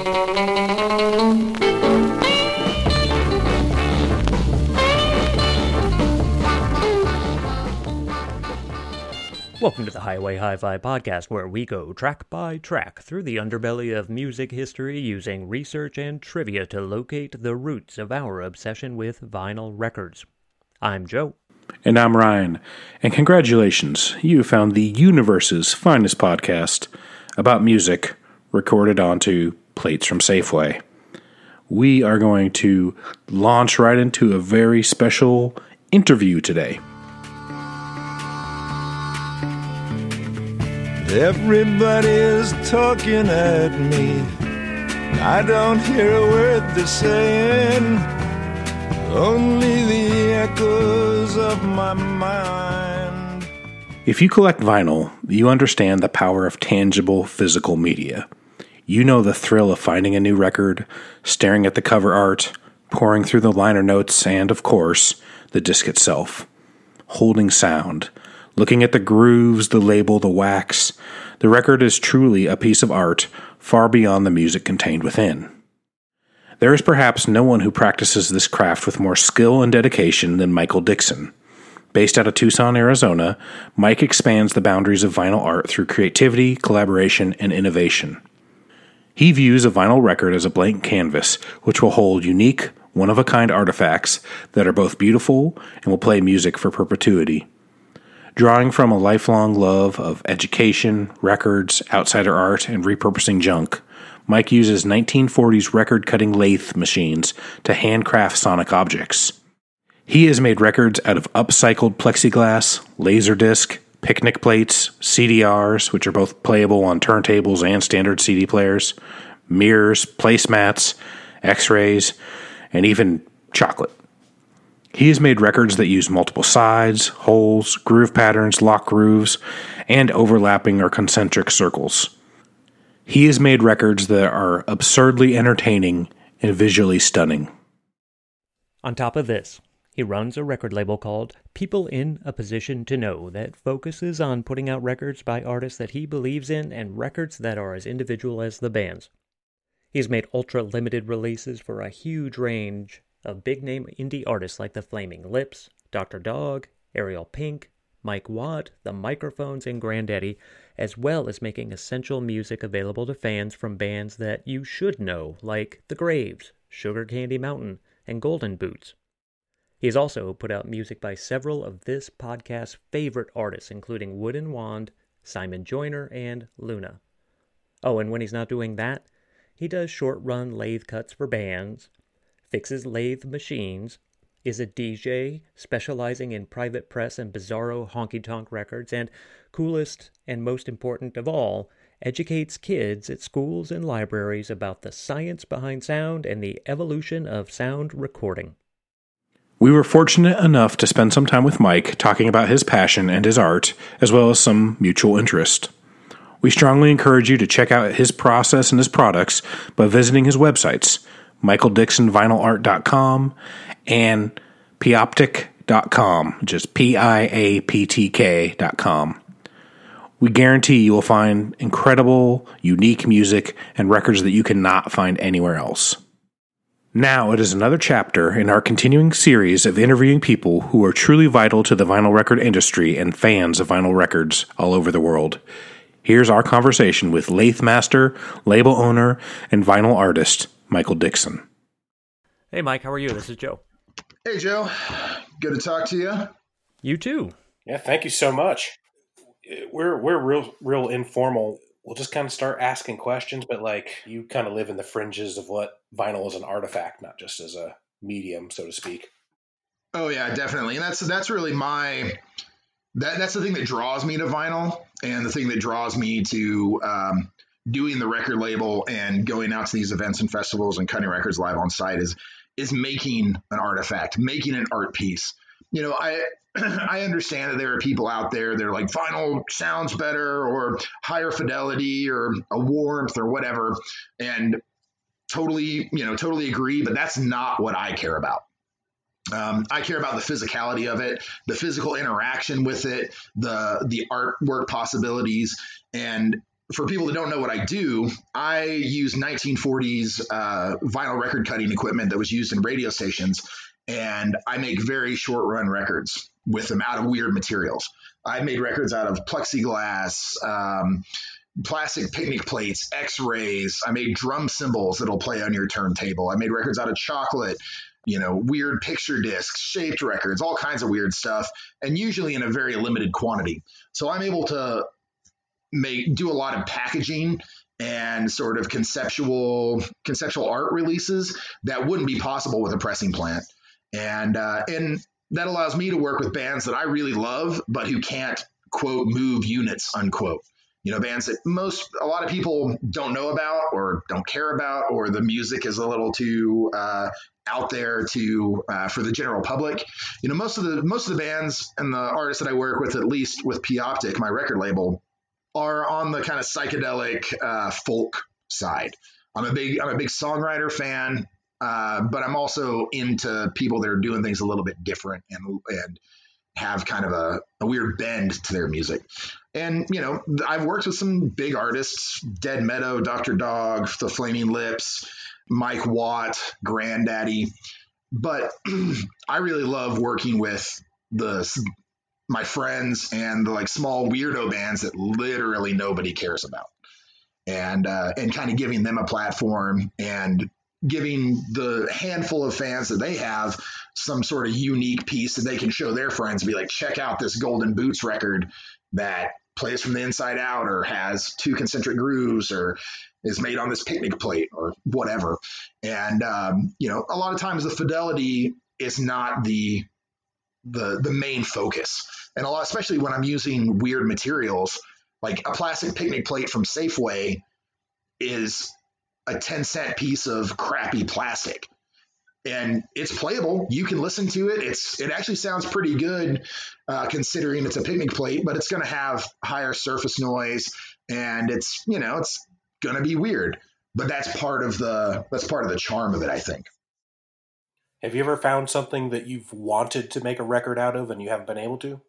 Welcome to the Highway Hi Fi podcast, where we go track by track through the underbelly of music history using research and trivia to locate the roots of our obsession with vinyl records. I'm Joe. And I'm Ryan. And congratulations, you found the universe's finest podcast about music recorded onto plates from Safeway. We are going to launch right into a very special interview today. Everybody's talking at me. I don't hear a word they're saying. Only the echoes of my mind. If you collect vinyl, you understand the power of tangible physical media. You know the thrill of finding a new record, staring at the cover art, pouring through the liner notes, and, of course, the disc itself. Holding sound, looking at the grooves, the label, the wax. The record is truly a piece of art far beyond the music contained within. There is perhaps no one who practices this craft with more skill and dedication than Michael Dixon. Based out of Tucson, Arizona, Mike expands the boundaries of vinyl art through creativity, collaboration, and innovation. He views a vinyl record as a blank canvas which will hold unique, one of a kind artifacts that are both beautiful and will play music for perpetuity. Drawing from a lifelong love of education, records, outsider art, and repurposing junk, Mike uses 1940s record cutting lathe machines to handcraft sonic objects. He has made records out of upcycled plexiglass, laserdisc, picnic plates, CDRs, which are both playable on turntables and standard CD players, mirrors, placemats, x rays, and even chocolate. He has made records that use multiple sides, holes, groove patterns, lock grooves, and overlapping or concentric circles. He has made records that are absurdly entertaining and visually stunning. On top of this, he runs a record label called People in a Position to Know that focuses on putting out records by artists that he believes in and records that are as individual as the band's. He's made ultra limited releases for a huge range of big name indie artists like the Flaming Lips, Dr. Dog, Ariel Pink, Mike Watt, The Microphones, and Grandaddy, as well as making essential music available to fans from bands that you should know, like The Graves, Sugar Candy Mountain, and Golden Boots. He has also put out music by several of this podcast's favorite artists, including Wooden Wand, Simon Joyner, and Luna. Oh, and when he's not doing that, he does short run lathe cuts for bands, fixes lathe machines, is a DJ specializing in private press and bizarro honky tonk records, and coolest and most important of all, educates kids at schools and libraries about the science behind sound and the evolution of sound recording. We were fortunate enough to spend some time with Mike talking about his passion and his art, as well as some mutual interest. We strongly encourage you to check out his process and his products by visiting his websites michaeldixonvinylart.com, and piaptk.com, just P I A P T K.com. We guarantee you will find incredible, unique music and records that you cannot find anywhere else. Now it is another chapter in our continuing series of interviewing people who are truly vital to the vinyl record industry and fans of vinyl records all over the world. Here's our conversation with lathe master, label owner, and vinyl artist Michael Dixon. Hey, Mike, how are you? This is Joe. Hey, Joe. Good to talk to you. You too. Yeah, thank you so much. We're we're real real informal. We'll just kind of start asking questions, but like you kind of live in the fringes of what vinyl is an artifact, not just as a medium, so to speak. Oh yeah, definitely. And that's that's really my that that's the thing that draws me to vinyl, and the thing that draws me to um, doing the record label and going out to these events and festivals and cutting records live on site is is making an artifact, making an art piece. You know, I I understand that there are people out there that are like vinyl sounds better or higher fidelity or a warmth or whatever, and totally you know totally agree. But that's not what I care about. Um, I care about the physicality of it, the physical interaction with it, the the artwork possibilities, and for people that don't know what I do, I use 1940s uh, vinyl record cutting equipment that was used in radio stations, and I make very short run records with them out of weird materials. I've made records out of plexiglass, um, plastic picnic plates, X-rays. I made drum cymbals that'll play on your turntable. I made records out of chocolate, you know, weird picture discs, shaped records, all kinds of weird stuff, and usually in a very limited quantity. So I'm able to make do a lot of packaging and sort of conceptual conceptual art releases that wouldn't be possible with a pressing plant. And uh, and that allows me to work with bands that I really love, but who can't quote move units unquote. You know bands that most a lot of people don't know about or don't care about or the music is a little too uh, out there to uh, for the general public. You know most of the most of the bands and the artists that i work with at least with p optic my record label are on the kind of psychedelic uh, folk side. I'm a big i'm a big songwriter fan uh, but i'm also into people that are doing things a little bit different and and have kind of a, a weird bend to their music. And, you know, I've worked with some big artists Dead Meadow, Dr. Dog, The Flaming Lips, Mike Watt, Grandaddy. But I really love working with the my friends and the like small weirdo bands that literally nobody cares about and uh, and kind of giving them a platform and giving the handful of fans that they have some sort of unique piece that they can show their friends be like check out this golden boots record that plays from the inside out or has two concentric grooves or is made on this picnic plate or whatever. And um, you know a lot of times the fidelity is not the the the main focus. And a lot especially when i'm using weird materials like a plastic picnic plate from safeway is a 10 cent piece of crappy plastic and it's playable. You can listen to it. It's it actually sounds pretty good uh, considering it's a picnic plate, but it's going to have higher surface noise, and it's you know it's going to be weird. But that's part of the that's part of the charm of it, I think. Have you ever found something that you've wanted to make a record out of and you haven't been able to?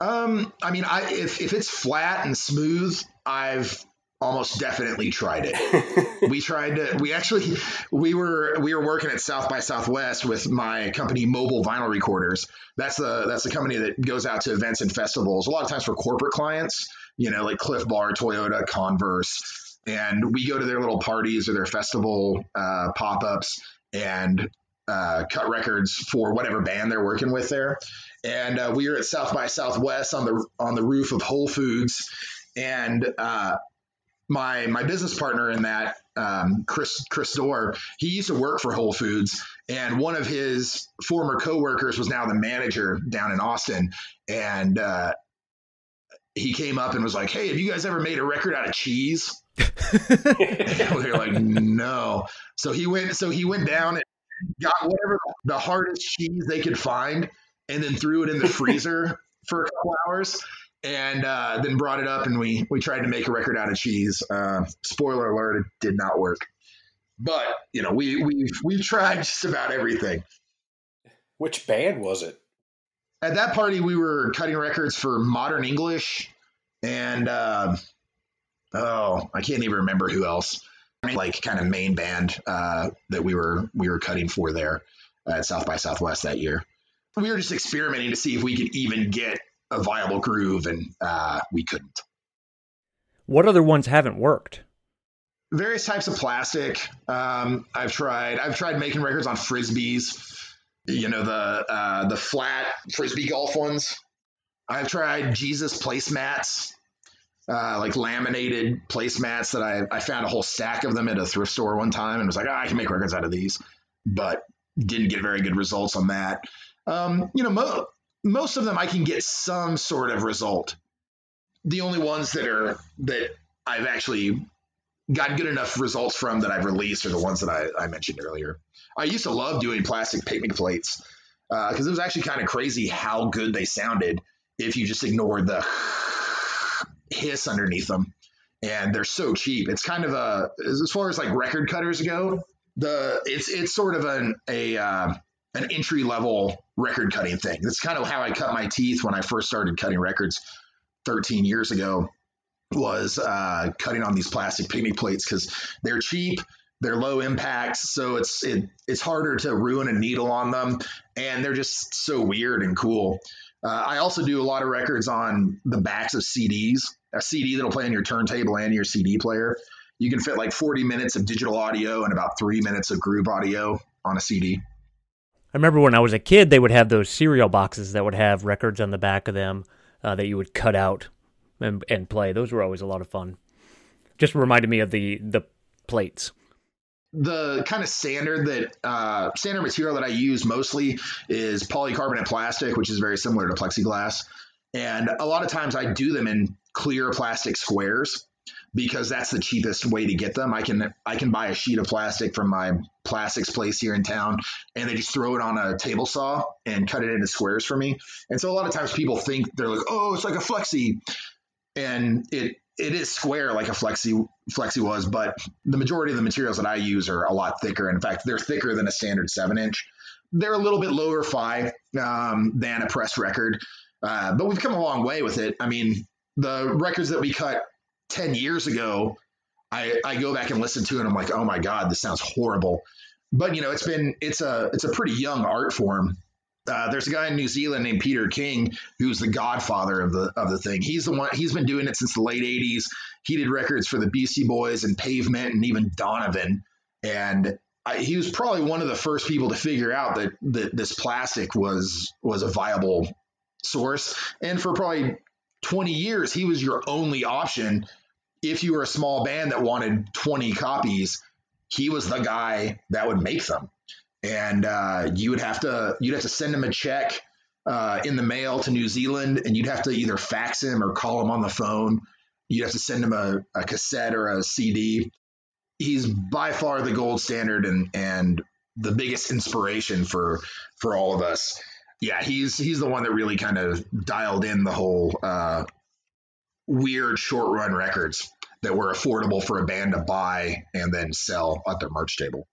Um, I mean, I if if it's flat and smooth, I've almost definitely tried it. we tried to we actually we were we were working at South by Southwest with my company Mobile Vinyl Recorders. That's the that's the company that goes out to events and festivals a lot of times for corporate clients, you know, like Clif Bar, Toyota, Converse. And we go to their little parties or their festival uh, pop-ups and uh, cut records for whatever band they're working with there. And uh, we were at South by Southwest on the on the roof of Whole Foods, and uh, my my business partner in that um, Chris Chris Dorr, he used to work for Whole Foods, and one of his former coworkers was now the manager down in Austin, and uh, he came up and was like, "Hey, have you guys ever made a record out of cheese?" we were like, "No." So he went. So he went down and got whatever the hardest cheese they could find, and then threw it in the freezer for a couple hours and uh, then brought it up and we we tried to make a record out of cheese. Uh, spoiler alert: it did not work. But you know, we we we've tried just about everything. Which band was it? At that party, we were cutting records for Modern English, and uh, oh, I can't even remember who else. Like kind of main band uh, that we were we were cutting for there at South by Southwest that year. We were just experimenting to see if we could even get a viable groove, and uh, we couldn't. What other ones haven't worked? Various types of plastic. Um, I've tried. I've tried making records on frisbees. You know the uh, the flat frisbee golf ones. I've tried Jesus placemats, uh, like laminated placemats that I, I found a whole stack of them at a thrift store one time and was like, oh, I can make records out of these, but didn't get very good results on that. Um, you know, mo- most of them I can get some sort of result. The only ones that are that I've actually got good enough results from that I've released are the ones that I, I mentioned earlier. I used to love doing plastic picnic plates because uh, it was actually kind of crazy how good they sounded if you just ignored the hiss underneath them. And they're so cheap. It's kind of a as far as like record cutters go. The it's it's sort of an a uh, an entry level record cutting thing. That's kind of how I cut my teeth when I first started cutting records 13 years ago. was uh, cutting on these plastic picnic plates because they're cheap, they're low impact, so it's it, it's harder to ruin a needle on them, and they're just so weird and cool. Uh, I also do a lot of records on the backs of CDs, a CD that'll play on your turntable and your CD player. You can fit like 40 minutes of digital audio and about three minutes of groove audio on a CD. I remember when I was a kid, they would have those cereal boxes that would have records on the back of them uh, that you would cut out and, and play. Those were always a lot of fun. Just reminded me of the the plates. The kind of standard that uh, standard material that I use mostly is polycarbonate plastic, which is very similar to plexiglass. And a lot of times I do them in clear plastic squares because that's the cheapest way to get them. I can I can buy a sheet of plastic from my plastics place here in town and they just throw it on a table saw and cut it into squares for me. And so a lot of times people think they're like, "Oh, it's like a flexi." And it it is square like a flexi flexi was, but the majority of the materials that I use are a lot thicker. In fact, they're thicker than a standard seven inch. They're a little bit lower fi um, than a press record, uh, but we've come a long way with it. I mean, the records that we cut 10 years ago, I, I go back and listen to it and I'm like, oh my God, this sounds horrible. But you know, it's been it's a it's a pretty young art form. Uh, there's a guy in New Zealand named Peter King who's the godfather of the of the thing. He's the one. He's been doing it since the late '80s. He did records for the Beastie Boys and Pavement and even Donovan. And I, he was probably one of the first people to figure out that that this plastic was was a viable source. And for probably 20 years, he was your only option. If you were a small band that wanted 20 copies, he was the guy that would make them. And uh, you would have to you'd have to send him a check uh, in the mail to New Zealand, and you'd have to either fax him or call him on the phone. You'd have to send him a, a cassette or a CD. He's by far the gold standard and and the biggest inspiration for for all of us yeah, he's he's the one that really kind of dialed in the whole uh, weird short run records that were affordable for a band to buy and then sell at their merch table.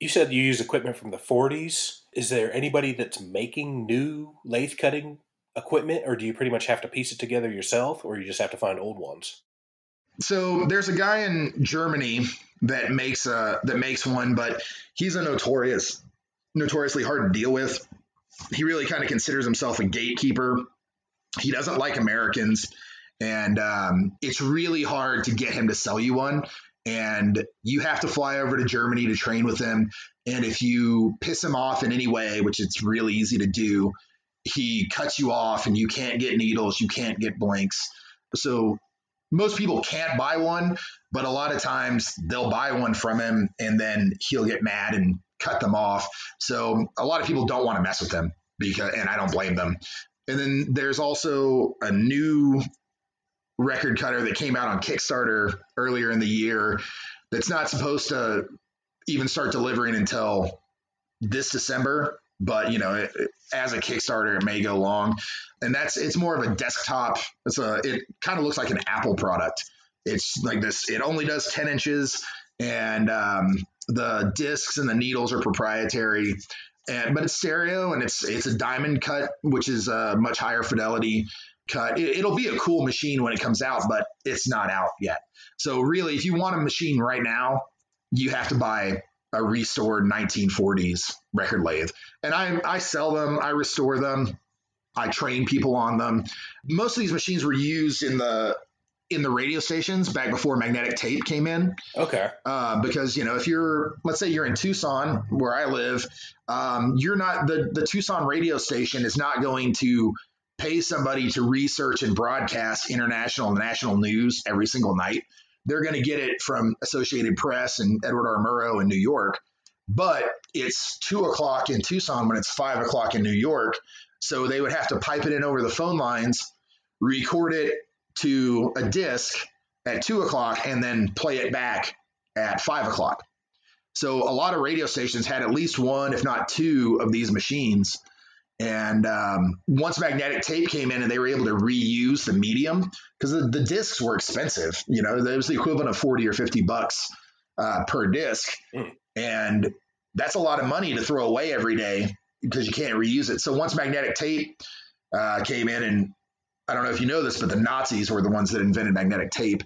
You said you use equipment from the 40s. Is there anybody that's making new lathe cutting equipment, or do you pretty much have to piece it together yourself, or you just have to find old ones? So there's a guy in Germany that makes a that makes one, but he's a notorious notoriously hard to deal with he really kind of considers himself a gatekeeper. He doesn't like Americans, and um, it's really hard to get him to sell you one. And you have to fly over to Germany to train with him. And if you piss him off in any way, which it's really easy to do, he cuts you off and you can't get needles, you can't get blanks. So most people can't buy one, but a lot of times they'll buy one from him and then he'll get mad and cut them off. So a lot of people don't want to mess with them because, and I don't blame them. And then there's also a new record cutter that came out on Kickstarter earlier in the year that's not supposed to even start delivering until this December. But you know, it, as a Kickstarter, it may go long, and that's it's more of a desktop. It's a it kind of looks like an Apple product. It's like this. It only does ten inches, and um, the discs and the needles are proprietary, and but it's stereo and it's it's a diamond cut, which is a much higher fidelity cut. It, it'll be a cool machine when it comes out, but it's not out yet. So really, if you want a machine right now, you have to buy a restored 1940s record lathe. And I I sell them, I restore them, I train people on them. Most of these machines were used in the in the radio stations back before magnetic tape came in. Okay. Uh, because you know, if you're, let's say you're in Tucson, where I live, um, you're not the the Tucson radio station is not going to pay somebody to research and broadcast international and national news every single night. They're going to get it from Associated Press and Edward R. Murrow in New York. But it's two o'clock in Tucson when it's five o'clock in New York. So they would have to pipe it in over the phone lines, record it to a disc at two o'clock and then play it back at five o'clock. So a lot of radio stations had at least one, if not two, of these machines. And um, once magnetic tape came in and they were able to reuse the medium, because the, the, discs were expensive, you know, it was the equivalent of 40 or 50 bucks uh, per disc. Mm. And that's a lot of money to throw away every day because you can't reuse it. So once magnetic tape uh, came in and I don't know if you know this, but the Nazis were the ones that invented magnetic tape.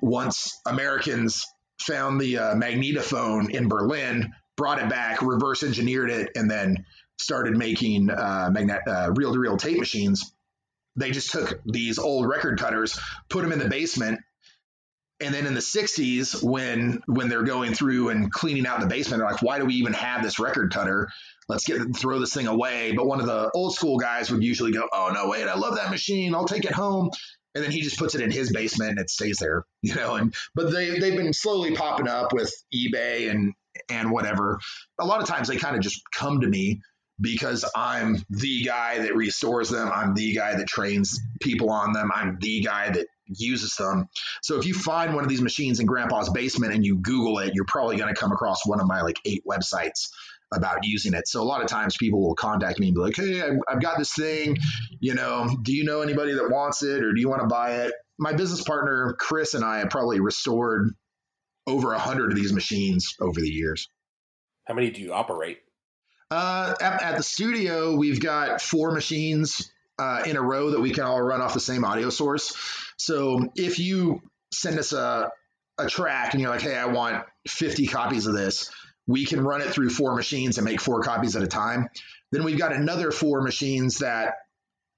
Once Americans found the uh, magnetophone in Berlin, brought it back, reverse engineered it, and then started making uh, magnet uh, reel-to-reel tape machines. They just took these old record cutters, put them in the basement, and then in the 60s when when they're going through and cleaning out the basement they're like why do we even have this record cutter let's get throw this thing away but one of the old school guys would usually go oh no wait i love that machine i'll take it home and then he just puts it in his basement and it stays there you know and but they they've been slowly popping up with ebay and and whatever a lot of times they kind of just come to me because I'm the guy that restores them. I'm the guy that trains people on them. I'm the guy that uses them. So if you find one of these machines in grandpa's basement and you Google it, you're probably going to come across one of my like eight websites about using it. So a lot of times people will contact me and be like, Hey, I've got this thing, you know, do you know anybody that wants it or do you want to buy it? My business partner, Chris and I have probably restored over a hundred of these machines over the years. How many do you operate? Uh, at, at the studio, we've got four machines uh, in a row that we can all run off the same audio source. So if you send us a, a track and you're like, hey, I want 50 copies of this, we can run it through four machines and make four copies at a time. Then we've got another four machines that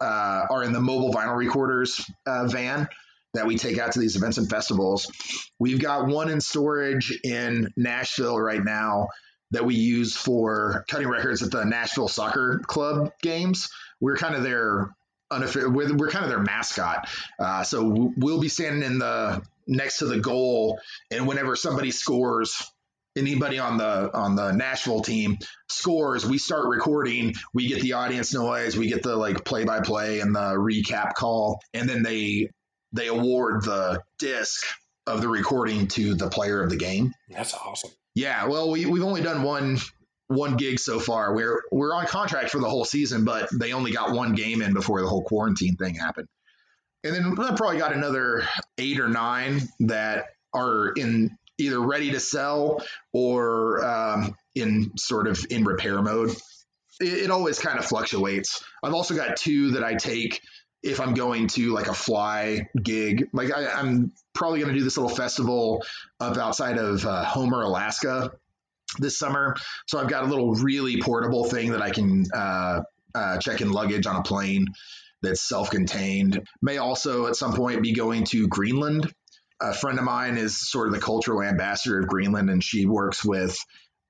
uh, are in the mobile vinyl recorders uh, van that we take out to these events and festivals. We've got one in storage in Nashville right now that we use for cutting records at the Nashville Soccer Club games. We're kind of their we're, we're kind of their mascot. Uh, so we'll be standing in the next to the goal, and whenever somebody scores, anybody on the on the Nashville team scores, we start recording. We get the audience noise, we get the like play by play and the recap call, and then they they award the disc of the recording to the player of the game. That's awesome. Yeah, well, we we've only done one one gig so far. We're we're on contract for the whole season, but they only got one game in before the whole quarantine thing happened. And then I probably got another eight or nine that are in either ready to sell or um, in sort of in repair mode. It, it always kind of fluctuates. I've also got two that I take if I'm going to like a fly gig. Like I, am probably going to do this little festival up outside of uh, Homer, Alaska this summer. So I've got a little really portable thing that I can uh, uh, check in luggage on a plane that's self-contained. May also at some point be going to Greenland. A friend of mine is sort of the cultural ambassador of Greenland, and she works with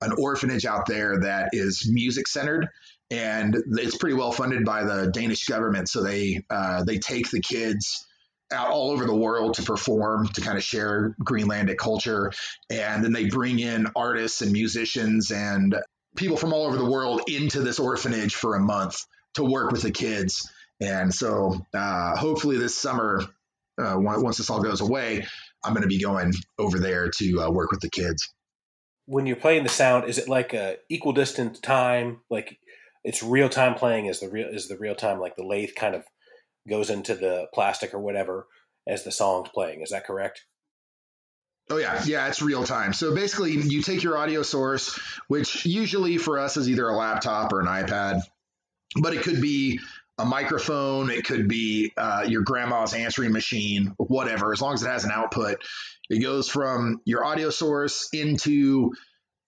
an orphanage out there that is music centered and it's pretty well funded by the Danish government. So they uh, they take the kids out all over the world to perform to kind of share Greenlandic culture. And then they bring in artists and musicians and people from all over the world into this orphanage for a month to work with the kids. And so uh, hopefully this summer, uh, once this all goes away, I'm going to be going over there to uh, work with the kids. When you're playing the sound, is it like a equal distance time? Like it's real time playing is the real is the real time like the lathe kind of goes into the plastic or whatever as the song's playing. Is that correct? Oh yeah, yeah, it's real time. So basically, you take your audio source, which usually for us is either a laptop or an iPad, but it could be a microphone, it could be uh, your grandma's answering machine, whatever. As long as it has an output, it goes from your audio source into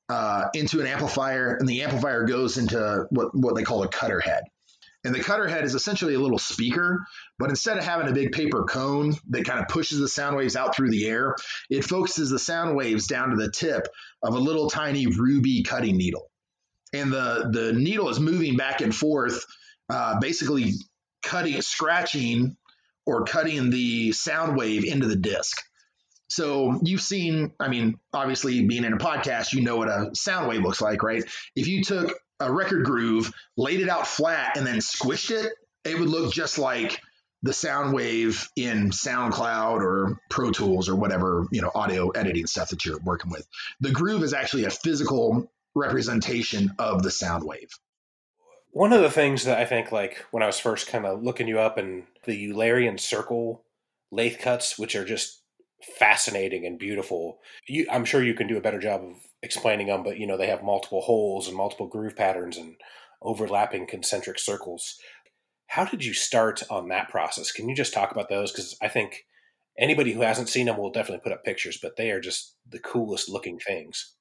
uh, into an amplifier, and the amplifier goes into what what they call a cutter head. And the cutter head is essentially a little speaker, but instead of having a big paper cone that kind of pushes the sound waves out through the air, it focuses the sound waves down to the tip of a little tiny ruby cutting needle. And the, the needle is moving back and forth, uh, basically cutting, scratching, or cutting the sound wave into the disc. So you've seen, I mean, obviously being in a podcast, you know what a sound wave looks like, right? If you took a record groove, laid it out flat, and then squished it, it would look just like the sound wave in SoundCloud or Pro Tools or whatever, you know, audio editing stuff that you're working with. The groove is actually a physical representation of the sound wave. One of the things that I think, like when I was first kind of looking you up, and the Eulerian circle lathe cuts, which are just fascinating and beautiful. You, I'm sure you can do a better job of explaining them, but you know they have multiple holes and multiple groove patterns and overlapping concentric circles. How did you start on that process? Can you just talk about those? Because I think anybody who hasn't seen them will definitely put up pictures, but they are just the coolest looking things.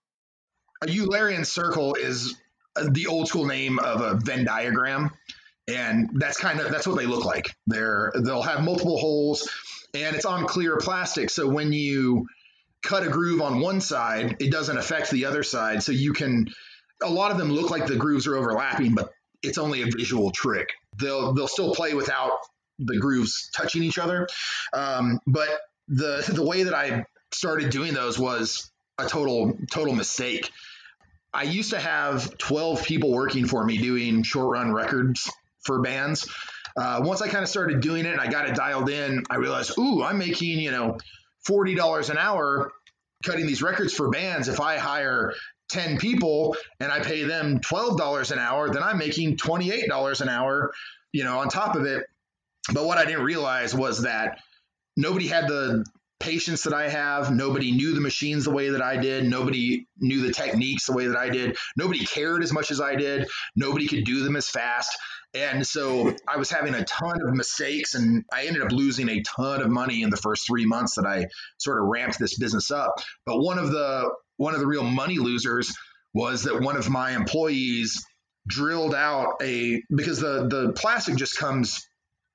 A Eulerian circle is the old school name of a Venn diagram, and that's kind of that's what they look like. They're they'll have multiple holes, and it's on clear plastic. So when you cut a groove on one side, it doesn't affect the other side. So you can a lot of them look like the grooves are overlapping, but it's only a visual trick. They'll they'll still play without the grooves touching each other. Um, but the the way that I started doing those was a total total mistake. I used to have 12 people working for me doing short run records for bands. Uh, once I kind of started doing it and I got it dialed in, I realized, ooh, I'm making, you know, $40 an hour cutting these records for bands. If I hire 10 people and I pay them $12 an hour, then I'm making $28 an hour, you know, on top of it. But what I didn't realize was that nobody had the patience that I have. Nobody knew the machines the way that I did. Nobody knew the techniques the way that I did. Nobody cared as much as I did. Nobody could do them as fast. And so I was having a ton of mistakes and I ended up losing a ton of money in the first three months that I sort of ramped this business up. But one of the one of the real money losers was that one of my employees drilled out a because the the plastic just comes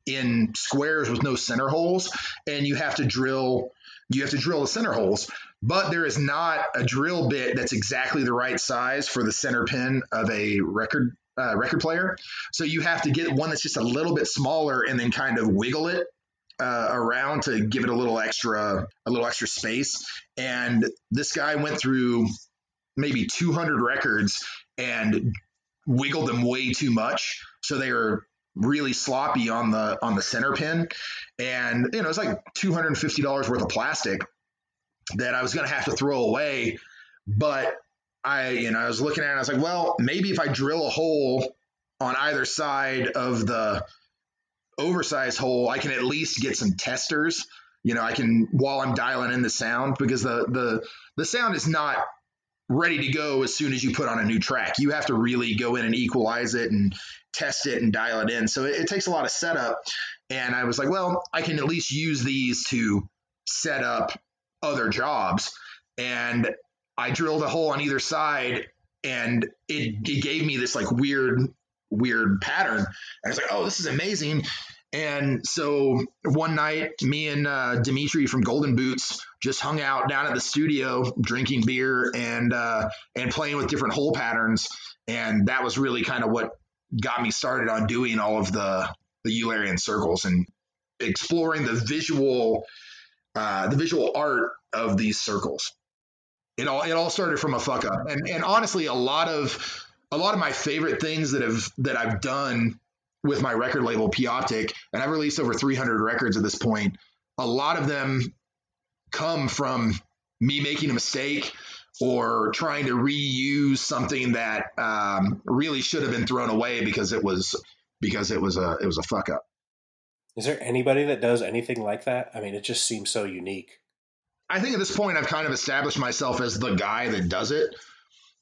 in squares with no center holes and you have to drill you have to drill the center holes but there is not a drill bit that's exactly the right size for the center pin of a record uh, record player. So you have to get one that's just a little bit smaller and then kind of wiggle it uh, around to give it a little extra a little extra space. And this guy went through maybe 200 records and wiggled them way too much. So they were really sloppy on the on the center pin. And you know it's like $250 worth of plastic that I was going to have to throw away. But I you know I was looking at it I was like well maybe if I drill a hole on either side of the oversized hole I can at least get some testers. You know I can while I'm dialing in the sound because the the the sound is not ready to go as soon as you put on a new track. You have to really go in and equalize it and test it and dial it in. So it, it, takes a lot of setup. And I was like, well, I can at least use these to set up other jobs. And I drilled a hole on either side and it, it gave me this like weird, weird pattern. And I was like, oh, this is amazing. And so one night, me and uh, Dimitri from Golden Boots just hung out down at the studio, drinking beer and uh, and playing with different hole patterns. And that was really kind of what got me started on doing all of the the Eulerian circles and exploring the visual uh, the visual art of these circles. It all it all started from a fuck up, and and honestly, a lot of a lot of my favorite things that have that I've done with my record label P-Optic, and I've released over 300 records at this point. A lot of them come from me making a mistake or trying to reuse something that um, really should have been thrown away because it was because it was a it was a fuck up. Is there anybody that does anything like that? I mean, it just seems so unique. I think at this point I've kind of established myself as the guy that does it.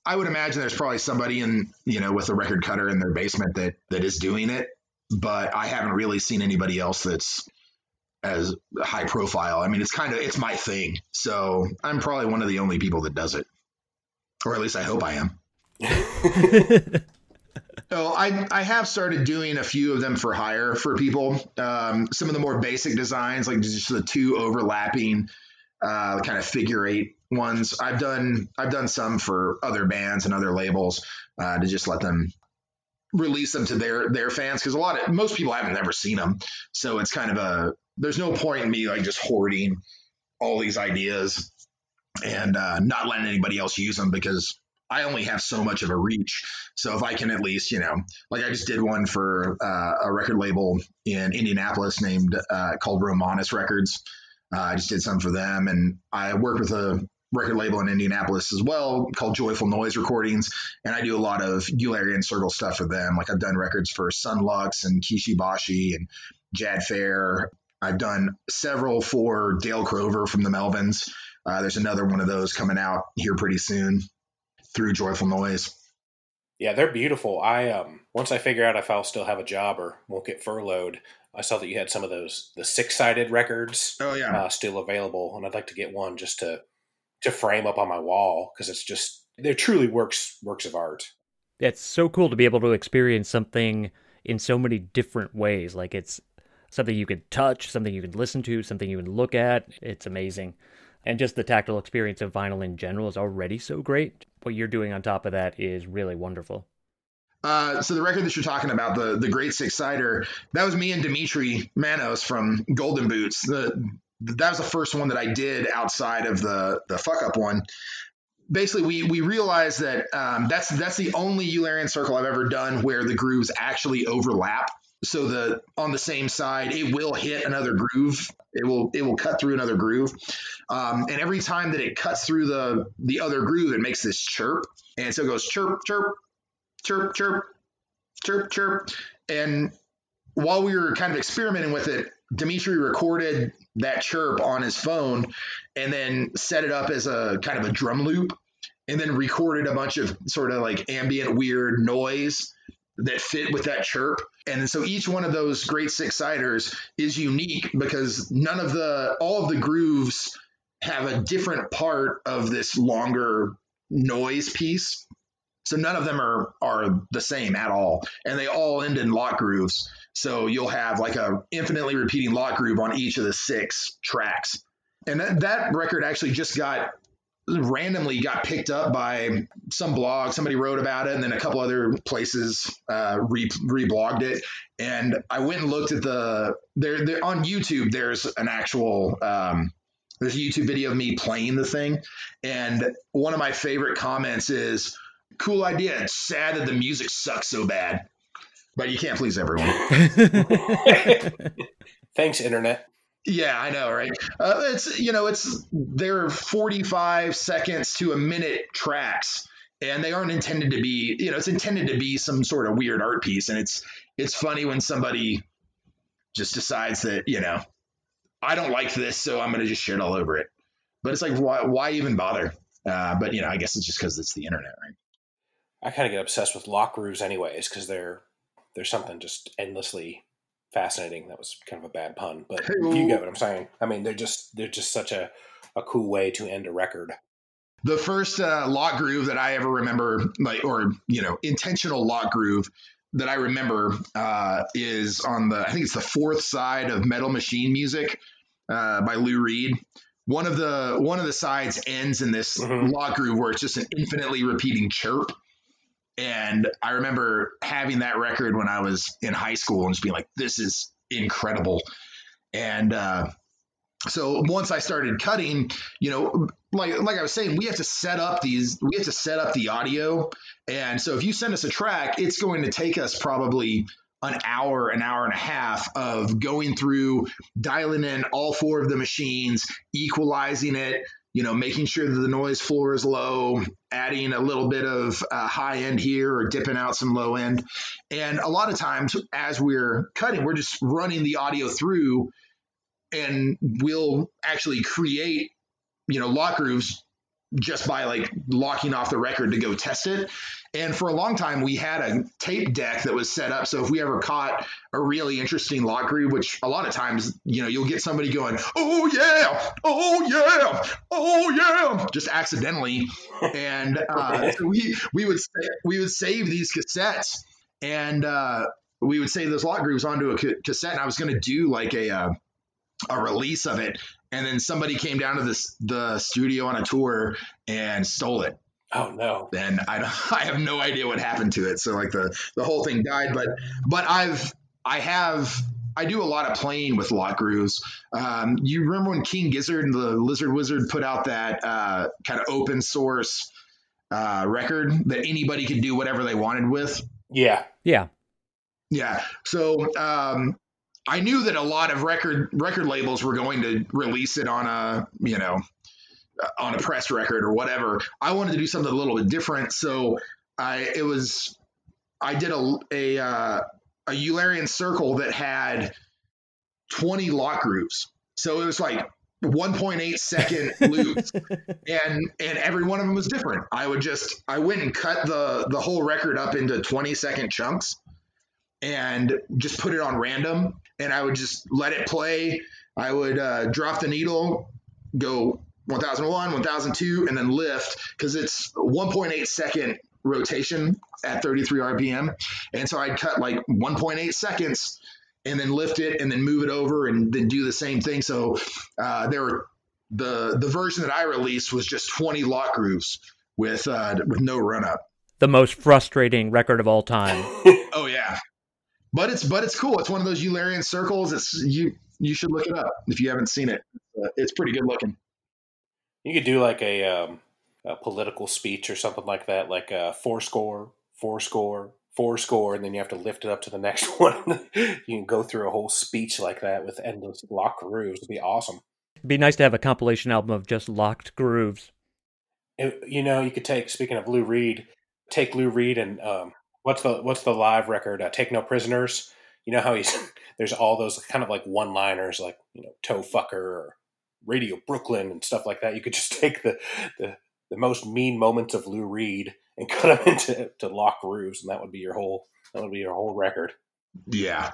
I would imagine there's probably somebody in, you know, with a record cutter in their basement that that is doing it, but I haven't really seen anybody else that's as high profile. I mean, it's kind of it's my thing. So, I'm probably one of the only people that does it. Or at least I hope I am. So I I have started doing a few of them for hire for people. Um, some of the more basic designs, like just the two overlapping uh, kind of figure eight ones. I've done I've done some for other bands and other labels uh, to just let them release them to their their fans because a lot of most people haven't ever seen them, so it's kind of a there's no point in me like just hoarding all these ideas and uh, not letting anybody else use them because I only have so much of a reach. So if I can at least, you know, like I just did one for uh, a record label in Indianapolis named uh, called Romanus Records. Uh, I just did some for them, and I worked with a record label in Indianapolis as well called Joyful Noise Recordings, and I do a lot of Eulerian Circle stuff for them. Like I've done records for Son Lux and Kishi Bashi and Jad Fair. I've done several for Dale Crover from the Melvins. Uh, there's another one of those coming out here pretty soon through Joyful Noise. Yeah, they're beautiful. I um once I figure out if I'll still have a job or won't get furloughed, I saw that you had some of those the six sided records Oh yeah. uh, still available, and I'd like to get one just to to frame up on my wall because it's just they're truly works works of art. It's so cool to be able to experience something in so many different ways. Like it's something you can touch, something you can listen to, something you can look at. It's amazing. And just the tactile experience of vinyl in general is already so great. What you're doing on top of that is really wonderful. Uh, so the record that you're talking about, the the Great Six Sider, that was me and Dimitri Manos from Golden Boots. The that was the first one that I did outside of the the fuck up one. Basically, we we realized that um, that's that's the only Eulerian circle I've ever done where the grooves actually overlap. So the on the same side, it will hit another groove. It will it will cut through another groove, um, and every time that it cuts through the the other groove, it makes this chirp, and so it goes chirp chirp chirp, chirp, chirp, chirp. And while we were kind of experimenting with it, Dimitri recorded that chirp on his phone and then set it up as a kind of a drum loop and then recorded a bunch of sort of like ambient weird noise that fit with that chirp. And so each one of those great six siders is unique because none of the all of the grooves have a different part of this longer noise piece. So none of them are are the same at all, and they all end in lock grooves. So you'll have like a infinitely repeating lock groove on each of the six tracks. And that, that record actually just got randomly got picked up by some blog. Somebody wrote about it, and then a couple other places uh, re reblogged it. And I went and looked at the there, there on YouTube. There's an actual um, there's a YouTube video of me playing the thing, and one of my favorite comments is, "Cool idea. It's sad that the music sucks so bad." But you can't please everyone. Thanks, internet. Yeah, I know, right? Uh, it's you know, it's they're 45 seconds to a minute tracks, and they aren't intended to be. You know, it's intended to be some sort of weird art piece, and it's it's funny when somebody just decides that you know, I don't like this, so I'm going to just shit all over it. But it's like, why why even bother? Uh, but you know, I guess it's just because it's the internet, right? I kind of get obsessed with lock grooves, anyways, because they're there's something just endlessly fascinating. That was kind of a bad pun, but you get what I'm saying. I mean, they're just they're just such a a cool way to end a record. The first uh, lock groove that I ever remember, like, or you know, intentional lock groove that I remember uh, is on the I think it's the fourth side of Metal Machine Music uh, by Lou Reed. One of the one of the sides ends in this Mhm. lock groove where it's just an infinitely repeating chirp. And I remember having that record when I was in high school and just being like, "This is incredible." And uh, so once I started cutting, you know, like like I was saying, we have to set up these, we have to set up the audio. And so if you send us a track, it's going to take us probably an hour, an hour and a half of going through, dialing in all four of the machines, equalizing it, you know, making sure that the noise floor is low, adding a little bit of uh, high end here or dipping out some low end. And a lot of times as we're cutting, we're just running the audio through and we'll actually create, you know, lock grooves just by like locking off the record to go test it. And for a long time, we had a tape deck that was set up. So if we ever caught a really interesting lock groove, which a lot of times, you know, you'll get somebody going, oh yeah, oh yeah, oh yeah, just accidentally. And uh, so we we would we would save these cassettes and uh, we would save those lock grooves onto a ca- cassette. And I was going to do like a uh, a release of it, and then somebody came down to this the studio on a tour and stole it. Oh no! Then I I have no idea what happened to it. So like the the whole thing died. But but I've I have. I do a lot of playing with lock grooves. Um, you remember when King Gizzard and the Lizard Wizard put out that uh, kind of open source uh, record that anybody could do whatever they wanted with? Yeah, yeah. Yeah. So um, I knew that a lot of record record labels were going to release it on a you know on a press record or whatever. I wanted to do something a little bit different, so I it was I did a a uh, a Eulerian circle that had twenty lock grooves. So it was like 1.8 second loops. And and every one of them was different. I would just i went and cut the the whole record up into 20 second chunks and just put it on random. And i would just let it play. I would uh, drop the needle go 1001 1002 and then lift because it's 1.8 second rotation at 33 rpm and so i'd cut like 1.8 seconds and then lift it and then move it over and then do the same thing. So uh, there were the the version that I released was just 20 lock grooves with uh, with no run up. The most frustrating record of all time. oh yeah, but it's but it's cool. It's one of those Eulerian circles. It's you you should look it up if you haven't seen it. Uh, it's pretty good looking. You could do like a, um, a political speech or something like that, like a four score, four score, four score and then you have to lift it up to the next one. you can go through a whole speech like that with endless locked grooves. It'd be awesome. It'd be nice to have a compilation album of just locked grooves. It, you know, you could take speaking of Lou Reed, take Lou Reed and um, what's the what's the live record? Uh, take no prisoners. You know how he's there's all those kind of like one liners like you know toe fucker or Radio Brooklyn and stuff like that. You could just take the the the most mean moments of Lou Reed and cut them into to lock grooves, and that would be your whole that would be your whole record. Yeah,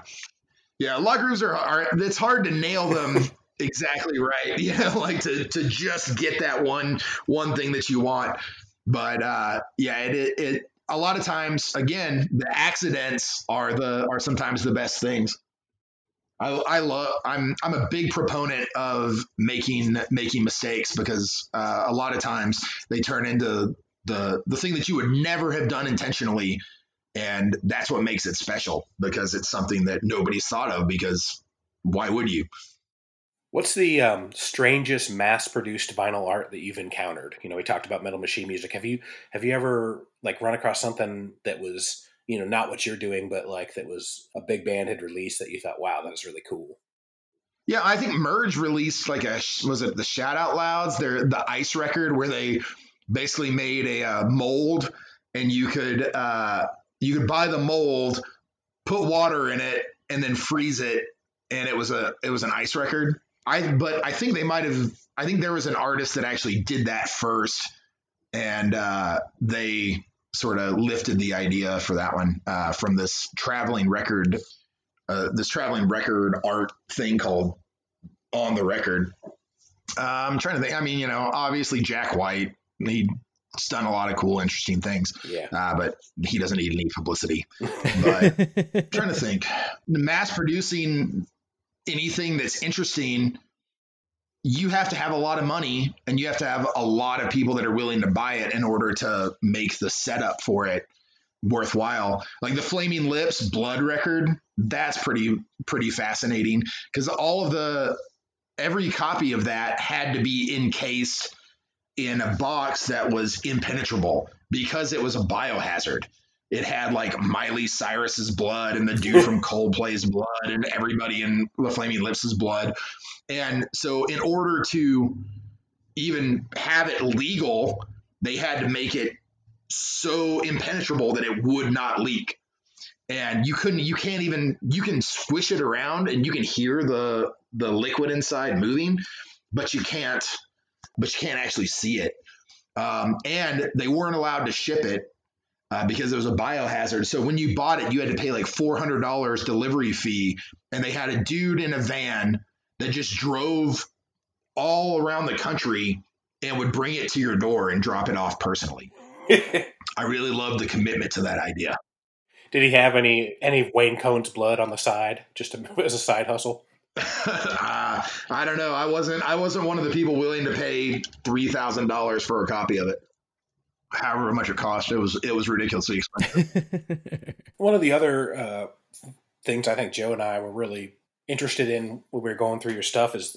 yeah. Lock grooves are, are it's hard to nail them exactly right. You know, like to to just get that one one thing that you want. But uh, yeah, it, it, it a lot of times again the accidents are the are sometimes the best things. I, I love. I'm I'm a big proponent of making making mistakes because uh, a lot of times they turn into the the thing that you would never have done intentionally, and that's what makes it special because it's something that nobody's thought of. Because why would you? What's the um, strangest mass-produced vinyl art that you've encountered? You know, we talked about metal machine music. Have you have you ever like run across something that was you know not what you're doing, but like that was a big band had released that you thought, wow, that was really cool? Yeah, I think Merge released like a was it the Shout Out Louds? They're the Ice record where they basically made a uh, mold, and you could uh, you could buy the mold, put water in it, and then freeze it, and it was a it was an ice record. I but I think they might have. I think there was an artist that actually did that first, and uh, they sort of lifted the idea for that one uh, from this traveling record, uh, this traveling record art thing called On the Record. Uh, I'm trying to think. I mean, you know, obviously Jack White he's done a lot of cool, interesting things. Yeah. Uh, but he doesn't need any publicity. But trying to think, mass producing anything that's interesting, you have to have a lot of money and you have to have a lot of people that are willing to buy it in order to make the setup for it worthwhile. Like the Flaming Lips Blood record, that's pretty pretty fascinating because all of the every copy of that had to be encased in a box that was impenetrable because it was a biohazard. It had like Miley Cyrus's blood and the dude from Coldplay's blood and everybody in the Flaming Lips' blood. And so, in order to even have it legal, they had to make it so impenetrable that it would not leak. And you couldn't, you can't even, you can squish it around and you can hear the the liquid inside moving, but you can't but you can't actually see it. Um, and they weren't allowed to ship it uh, because it was a biohazard. So when you bought it, you had to pay like four hundred dollars delivery fee, and they had a dude in a van that just drove all around the country and would bring it to your door and drop it off personally. I really love the commitment to that idea. Did he have any any Wayne Coyne's blood on the side, just to, as a side hustle? uh, I don't know. I wasn't. I wasn't one of the people willing to pay three thousand dollars for a copy of it. However much it cost, it was it was ridiculously expensive. one of the other uh, things I think Joe and I were really interested in when we were going through your stuff is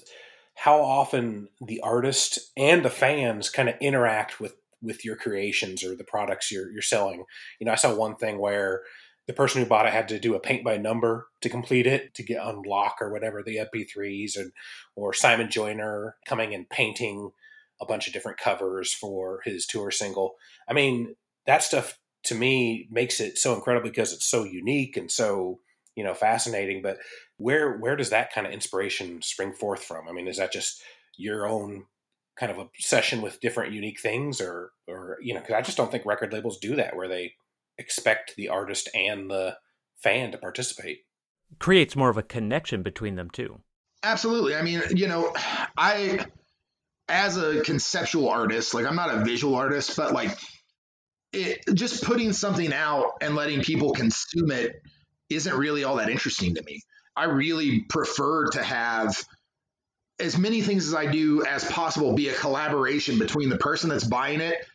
how often the artist and the fans kind of interact with with your creations or the products you're you're selling. You know, I saw one thing where the person who bought it had to do a paint by number to complete it to get unlock or whatever the MP3s and or Simon Joyner coming and painting a bunch of different covers for his tour single. I mean, that stuff to me makes it so incredible because it's so unique and so you know fascinating. But where where does that kind of inspiration spring forth from? I mean, is that just your own kind of obsession with different unique things or or you know because i just don't think record labels do that where they expect the artist and the fan to participate creates more of a connection between them too absolutely i mean you know i as a conceptual artist like i'm not a visual artist but like it, just putting something out and letting people consume it isn't really all that interesting to me i really prefer to have as many things as I do as possible be a collaboration between the person that's buying it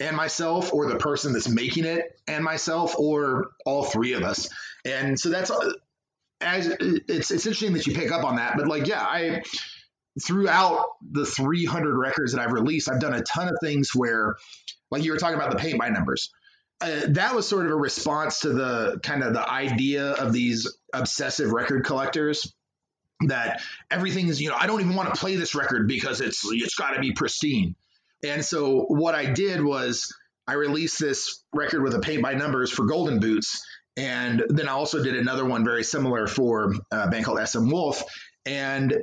and myself, or the person that's making it and myself, or all three of us. And so that's as it's it's interesting that you pick up on that. But like, yeah, I throughout the 300 records that I've released, I've done a ton of things where, like you were talking about the paint by numbers. Uh, that was sort of a response to the kind of the idea of these obsessive record collectors that everything is, you know, I don't even want to play this record because it's it's got to be pristine. And so what I did was I released this record with a paint by numbers for Golden Boots, and then I also did another one very similar for a band called SM Wolf, and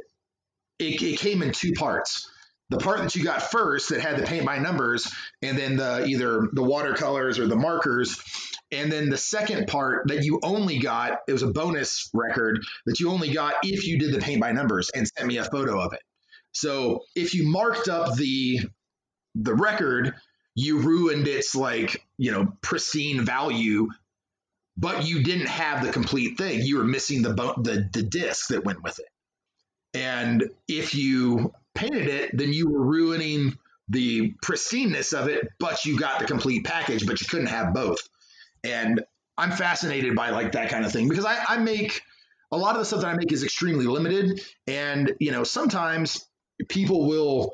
it, it came in two parts. The part that you got first that had the paint by numbers, and then the either the watercolors or the markers and then the second part that you only got, it was a bonus record that you only got if you did the paint by numbers and sent me a photo of it. So if you marked up the the record, you ruined its like, you know, pristine value, but you didn't have the complete thing. You were missing the the the disc that went with it. And if you painted it, then you were ruining the pristineness of it, but you got the complete package, but you couldn't have both. And I'm fascinated by like that kind of thing because I, I make a lot of the stuff that I make is extremely limited. And, you know, sometimes people will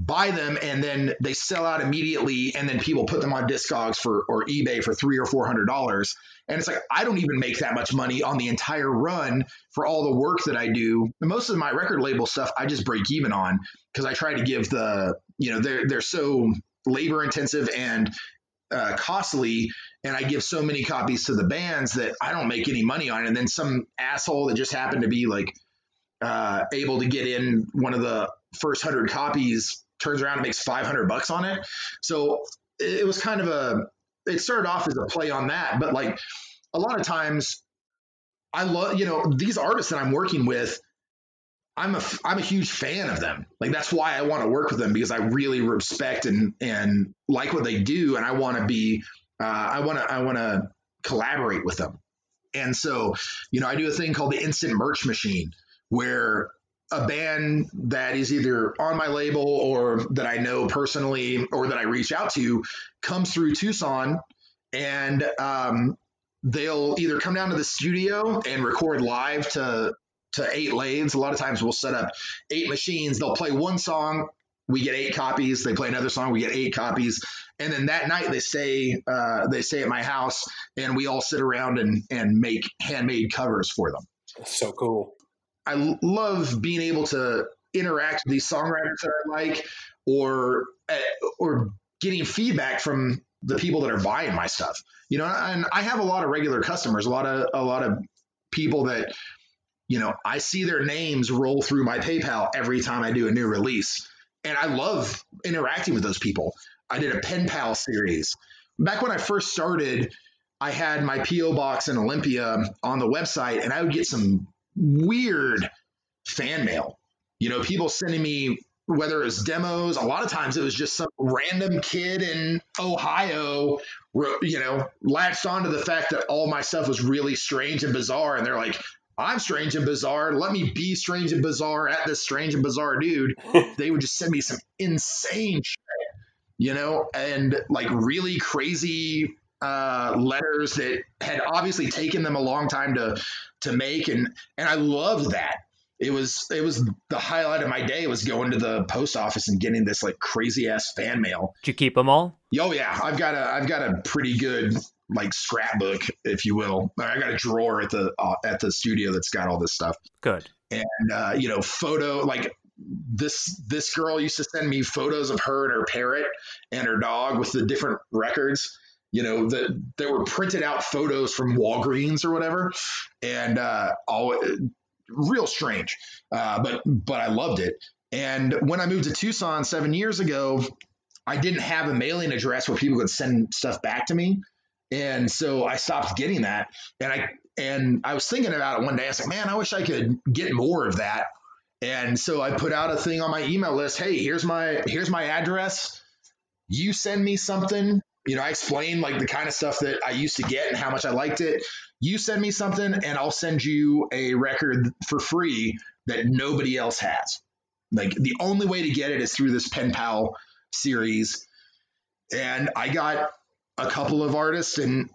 buy them and then they sell out immediately and then people put them on discogs for or ebay for three or four hundred dollars and it's like i don't even make that much money on the entire run for all the work that i do most of my record label stuff i just break even on because i try to give the you know they're they're so labor intensive and uh, costly and I give so many copies to the bands that I don't make any money on it. And then some asshole that just happened to be like uh, able to get in one of the first hundred copies turns around and makes 500 bucks on it. So it was kind of a, it started off as a play on that, but like a lot of times I love, you know, these artists that I'm working with, I'm a I'm a huge fan of them. Like that's why I want to work with them because I really respect and and like what they do, and I want to be uh, I want to I want to collaborate with them. And so, you know, I do a thing called the Instant Merch Machine, where a band that is either on my label or that I know personally or that I reach out to comes through Tucson and um, they'll either come down to the studio and record live to to eight lathes. A lot of times we'll set up eight machines. They'll play one song. We get eight copies. They play another song. We get eight copies. And then that night they stay uh, they stay at my house and we all sit around and and make handmade covers for them. That's so cool. I love being able to interact with these songwriters that I like, or uh, or getting feedback from the people that are buying my stuff. You know, and I have a lot of regular customers, a lot of a lot of people that you know, I see their names roll through my PayPal every time I do a new release. And I love interacting with those people. I did a pen pal series. Back when I first started, I had my PO box in Olympia on the website and I would get some weird fan mail. You know, people sending me whether it was demos, a lot of times it was just some random kid in Ohio, you know, latched onto the fact that all my stuff was really strange and bizarre. And they're like, I'm strange and bizarre. Let me be strange and bizarre at this strange and bizarre dude. they would just send me some insane shit, you know, and like really crazy uh, letters that had obviously taken them a long time to to make, and and I loved that. It was it was the highlight of my day was going to the post office and getting this like crazy ass fan mail. Did you keep them all? Oh yeah, I've got a I've got a pretty good like scrapbook, if you will. I got a drawer at the uh, at the studio that's got all this stuff. Good. And uh, you know, photo like this this girl used to send me photos of her and her parrot and her dog with the different records. You know, that there were printed out photos from Walgreens or whatever, and uh, all real strange. Uh, but but I loved it. And when I moved to Tucson seven years ago, I didn't have a mailing address where people could send stuff back to me. And so I stopped getting that. And I and I was thinking about it one day. I was like, man, I wish I could get more of that. And so I put out a thing on my email list. Hey, here's my here's my address. You send me something. You know, I explained like the kind of stuff that I used to get and how much I liked it. You send me something, and I'll send you a record for free that nobody else has. Like the only way to get it is through this pen pal series. And I got a couple of artists and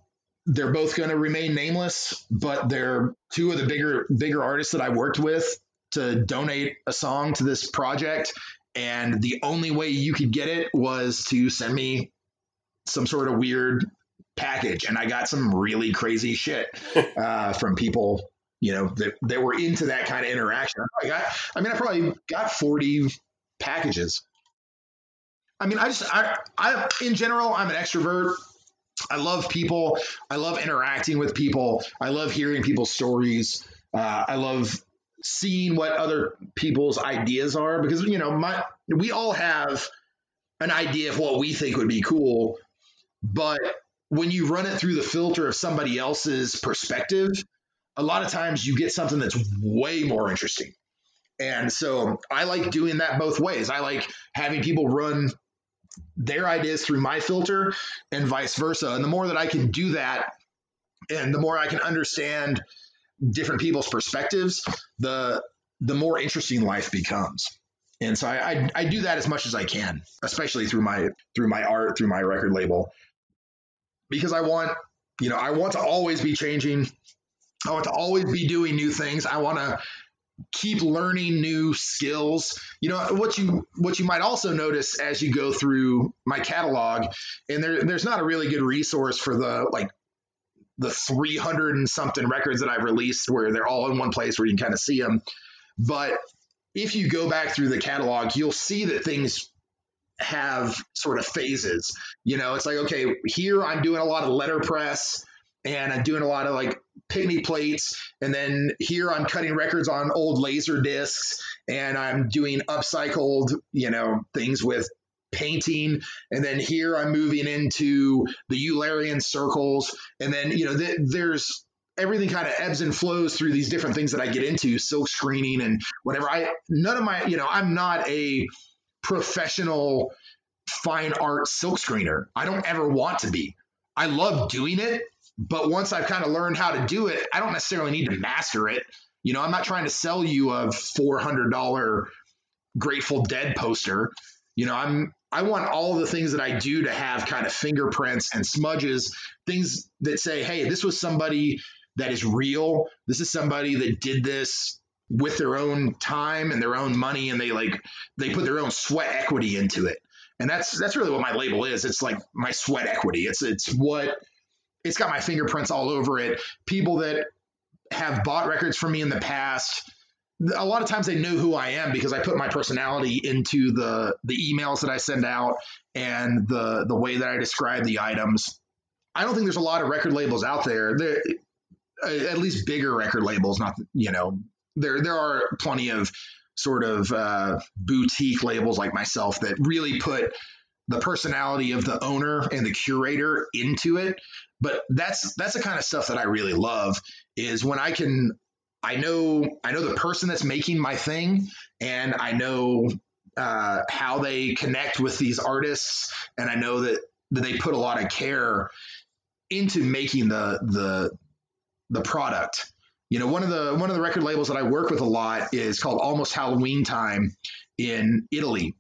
they're both going to remain nameless, but they're two of the bigger bigger artists that I worked with to donate a song to this project. And the only way you could get it was to send me some sort of weird package. And I got some really crazy shit uh, from people, you know, that, that were into that kind of interaction. I got, I mean, I probably got 40 packages. I mean, I just, I, I, in general, I'm an extrovert. I love people. I love interacting with people. I love hearing people's stories. Uh, I love seeing what other people's ideas are because you know my we all have an idea of what we think would be cool, but when you run it through the filter of somebody else's perspective, a lot of times you get something that's way more interesting. And so I like doing that both ways. I like having people run their ideas through my filter and vice versa. And the more that I can do that, and the more I can understand different people's perspectives, the the more interesting life becomes. And so I, I, I do that as much as I can, especially through my through my art, through my record label, because I want you know I want to always be changing. I want to always be doing new things. I want to keep learning new skills you know what you what you might also notice as you go through my catalog and there, there's not a really good resource for the like the 300 and something records that i've released where they're all in one place where you can kind of see them but if you go back through the catalog you'll see that things have sort of phases you know it's like okay here i'm doing a lot of letterpress and I'm doing a lot of like picnic plates. And then here I'm cutting records on old laser discs and I'm doing upcycled, you know, things with painting. And then here I'm moving into the Eulerian circles. And then, you know, th- there's everything kind of ebbs and flows through these different things that I get into, silk screening and whatever. I, none of my, you know, I'm not a professional fine art silk screener. I don't ever want to be. I love doing it but once I've kind of learned how to do it, I don't necessarily need to master it. You know, I'm not trying to sell you a $400 Grateful Dead poster. You know, I'm I want all the things that I do to have kind of fingerprints and smudges, things that say, "Hey, this was somebody that is real. This is somebody that did this with their own time and their own money and they like they put their own sweat equity into it." And that's that's really what my label is. It's like my sweat equity. It's it's what it's got my fingerprints all over it. People that have bought records from me in the past, a lot of times they know who I am because I put my personality into the the emails that I send out and the the way that I describe the items. I don't think there's a lot of record labels out there. There, uh, at least bigger record labels. Not you know there there are plenty of sort of uh, boutique labels like myself that really put the personality of the owner and the curator into it but that's that's the kind of stuff that I really love is when I can I know I know the person that's making my thing and I know uh, how they connect with these artists and I know that that they put a lot of care into making the the the product. You know, one of the one of the record labels that I work with a lot is called Almost Halloween Time in Italy.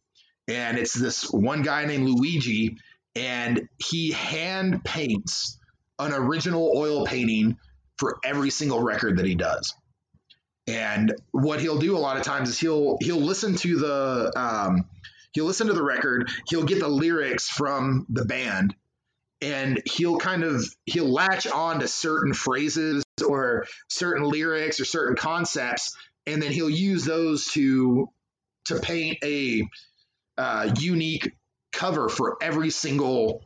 And it's this one guy named Luigi and he hand paints an original oil painting for every single record that he does. And what he'll do a lot of times is he'll he'll listen to the um, he'll listen to the record, he'll get the lyrics from the band, and he'll kind of he'll latch on to certain phrases or certain lyrics or certain concepts, and then he'll use those to to paint a uh, unique cover for every single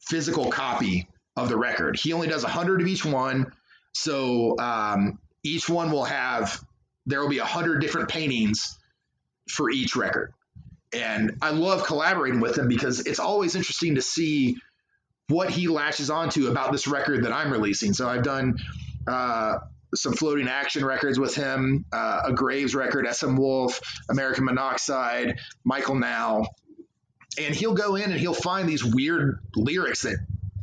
physical copy of the record. He only does 100 of each one. So um, each one will have, there will be 100 different paintings for each record. And I love collaborating with him because it's always interesting to see what he latches onto about this record that I'm releasing. So I've done uh, some floating action records with him, uh, a Graves record, SM Wolf, American Monoxide, Michael Nau. And he'll go in and he'll find these weird lyrics that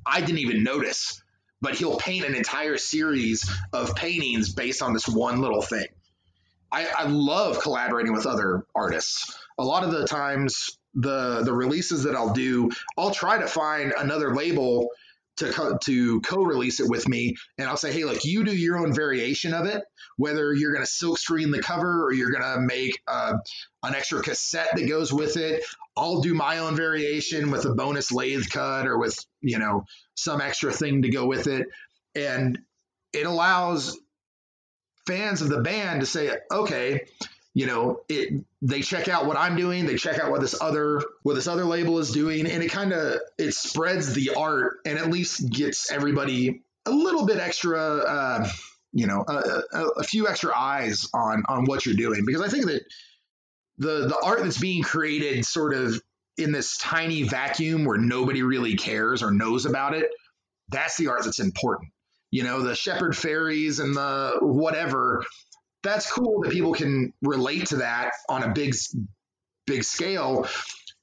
I didn't even notice, but he'll paint an entire series of paintings based on this one little thing. I, I love collaborating with other artists. A lot of the times, the the releases that I'll do, I'll try to find another label to co- to co-release it with me and I'll say hey look you do your own variation of it whether you're going to silk screen the cover or you're going to make uh, an extra cassette that goes with it. I'll do my own variation with a bonus lathe cut or with you know some extra thing to go with it. And it allows fans of the band to say okay you know it they check out what i'm doing they check out what this other what this other label is doing and it kind of it spreads the art and at least gets everybody a little bit extra uh, you know a, a, a few extra eyes on on what you're doing. Because i think that the the art that's being created sort of in this tiny vacuum where nobody really cares or knows about it that's the art that's important. You know the Shepard Faireys and the whatever that's cool that people can relate to that on a big big scale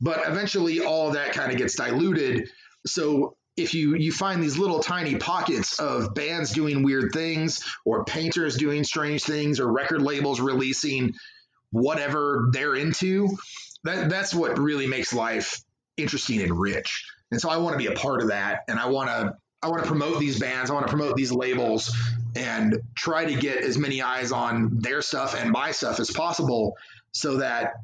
but eventually all that kind of gets diluted so if you you find these little tiny pockets of bands doing weird things or painters doing strange things or record labels releasing whatever they're into that that's what really makes life interesting and rich and so i want to be a part of that and i want to I want to promote these bands. I want to promote these labels and try to get as many eyes on their stuff and my stuff as possible so that,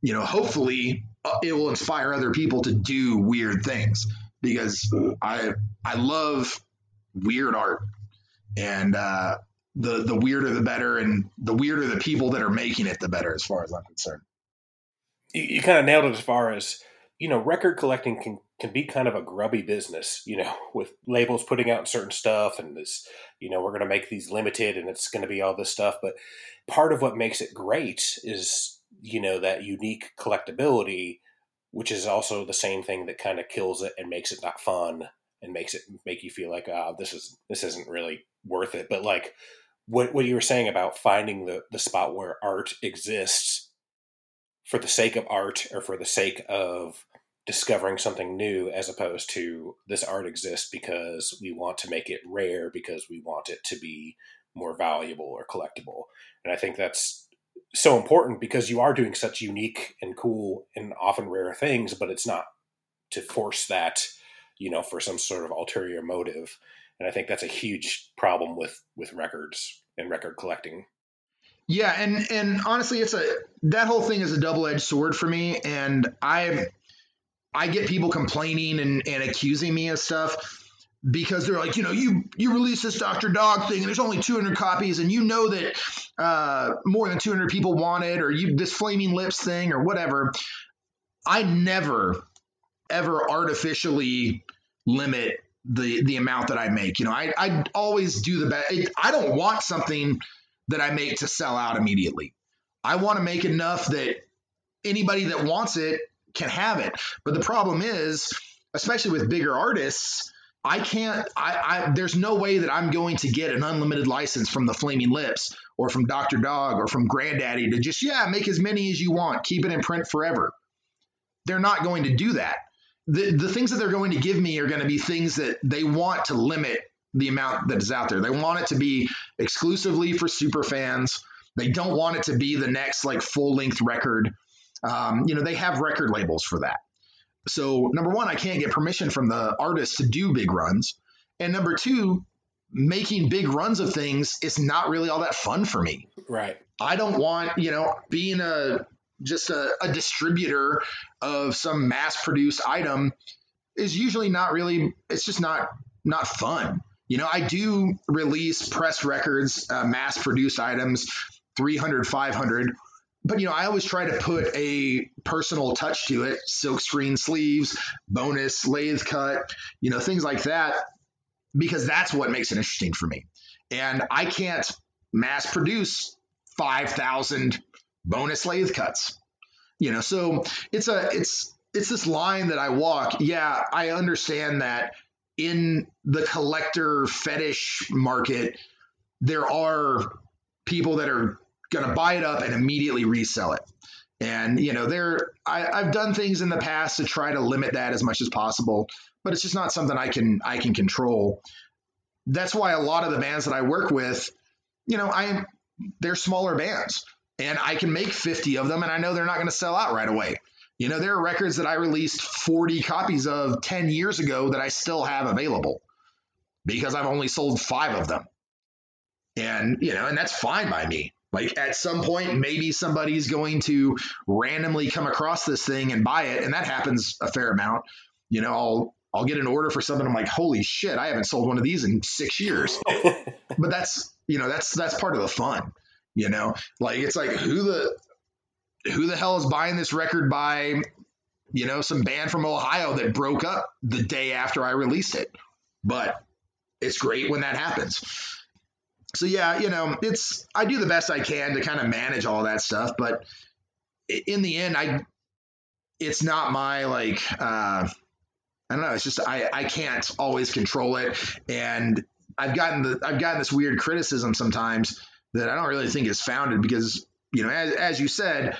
you know, hopefully uh, it will inspire other people to do weird things because I, I love weird art and, uh, the, the weirder the better and the weirder the people that are making it the better as far as I'm concerned. You, you kind of nailed it as far as, you know, record collecting can can be kind of a grubby business, you know, with labels putting out certain stuff and this, you know, we're going to make these limited and it's going to be all this stuff. But part of what makes it great is, you know, that unique collectability, which is also the same thing that kind of kills it and makes it not fun and makes it make you feel like, oh, this is, this isn't really worth it. But like what, what you were saying about finding the, the spot where art exists for the sake of art or for the sake of discovering something new as opposed to this art exists because we want to make it rare because we want it to be more valuable or collectible. And I think that's so important because you are doing such unique and cool and often rare things, but it's not to force that, you know, for some sort of ulterior motive. And I think that's a huge problem with with records and record collecting. Yeah, and and honestly, it's a that whole thing is a double edged sword for me, and I I get people complaining and, and accusing me of stuff because they're like, you know, you you release this Dr. Dog thing and there's only 200 copies and you know that uh, more than 200 people want it or you this Flaming Lips thing or whatever. I never ever artificially limit the the amount that I make. You know, I I always do the best. I don't want something that I make to sell out immediately. I want to make enough that anybody that wants it can have it. But the problem is, especially with bigger artists, I can't. I, I, there's no way that I'm going to get an unlimited license from the Flaming Lips or from Dr. Dog or from Grandaddy to just yeah make as many as you want, keep it in print forever. They're not going to do that. The the things that they're going to give me are going to be things that they want to limit the amount that is out there. They want it to be exclusively for super fans. They don't want it to be the next like full length record um, you know, they have record labels for that. So, number one, I can't get permission from the artist to do big runs. And number two, making big runs of things is not really all that fun for me. Right. I don't want, you know, being a just a, a distributor of some mass produced item is usually not really it's just not not fun. You know, I do release press records, uh, mass produced items, 300, 500 but you know, I always try to put a personal touch to it, silk screen sleeves, bonus lathe cut, you know, things like that, because that's what makes it interesting for me. And I can't mass produce 5,000 bonus lathe cuts. You know, so it's a it's it's this line that I walk. Yeah, I understand that in the collector fetish market, there are people that are going to buy it up and immediately resell it. And you know, there I, I've done things in the past to try to limit that as much as possible, but it's just not something I can I can control. That's why a lot of the bands that I work with, you know, I they're smaller bands and I can make 50 of them and I know they're not going to sell out right away. You know, there are records that I released 40 copies of 10 years ago that I still have available because I've only sold five of them. And, you know, and that's fine by me. Like at some point, maybe somebody's going to randomly come across this thing and buy it. And that happens a fair amount. You know, I'll, I'll get an order for something. I'm like, holy shit, I haven't sold one of these in six years. but that's, you know, that's, that's part of the fun, you know, like it's like who the, who the hell is buying this record by, you know, some band from Ohio that broke up the day after I released it. But it's great when that happens so yeah, you know, it's I do the best I can to kind of manage all that stuff, but in the end, I it's not my like uh, I don't know. It's just I I can't always control it, and I've gotten the I've gotten this weird criticism sometimes that I don't really think is founded because you know as as you said,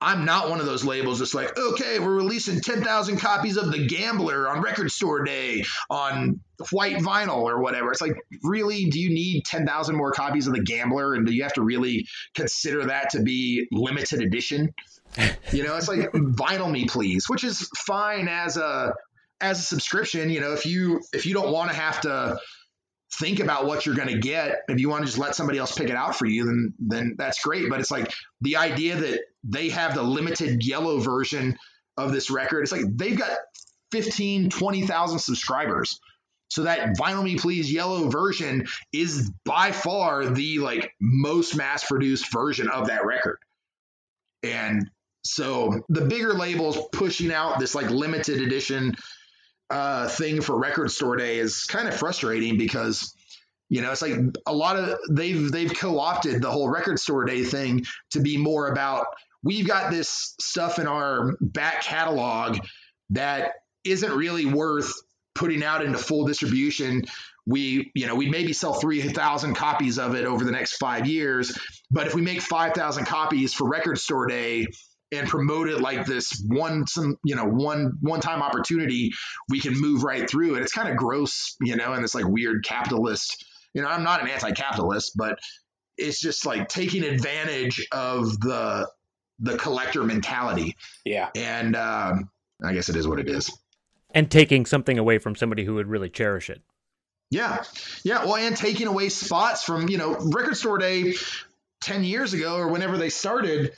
I'm not one of those labels that's like, okay, we're releasing 10,000 copies of The Gambler on Record Store Day on white vinyl or whatever. It's like, really, do you need 10,000 more copies of The Gambler? And do you have to really consider that to be limited edition? You know, it's like, vinyl me, please, which is fine as a as a subscription. You know, if you if you don't want to have to think about what you're going to get. If you want to just let somebody else pick it out for you, then then that's great. But it's like the idea that they have the limited yellow version of this record. It's like they've got 15, 20,000 subscribers. So that Vinyl Me Please yellow version is by far the like most mass produced version of that record. And so the bigger labels pushing out this like limited edition uh, thing for record store day is kind of frustrating because you know it's like a lot of they've they've co-opted the whole record store day thing to be more about we've got this stuff in our back catalog that isn't really worth putting out into full distribution. We you know we maybe sell 3000 copies of it over the next 5 years but if we make 5000 copies for record store day and promote it like this one some you know one one time opportunity we can move right through it. It's kind of gross you know and it's like weird capitalist you know i'm not an anti-capitalist but it's just like taking advantage of the the collector mentality. Yeah. And um, i guess it is what it is. And taking something away from somebody who would really cherish it. Yeah. Yeah well and taking away spots from you know record store day 10 years ago or whenever they started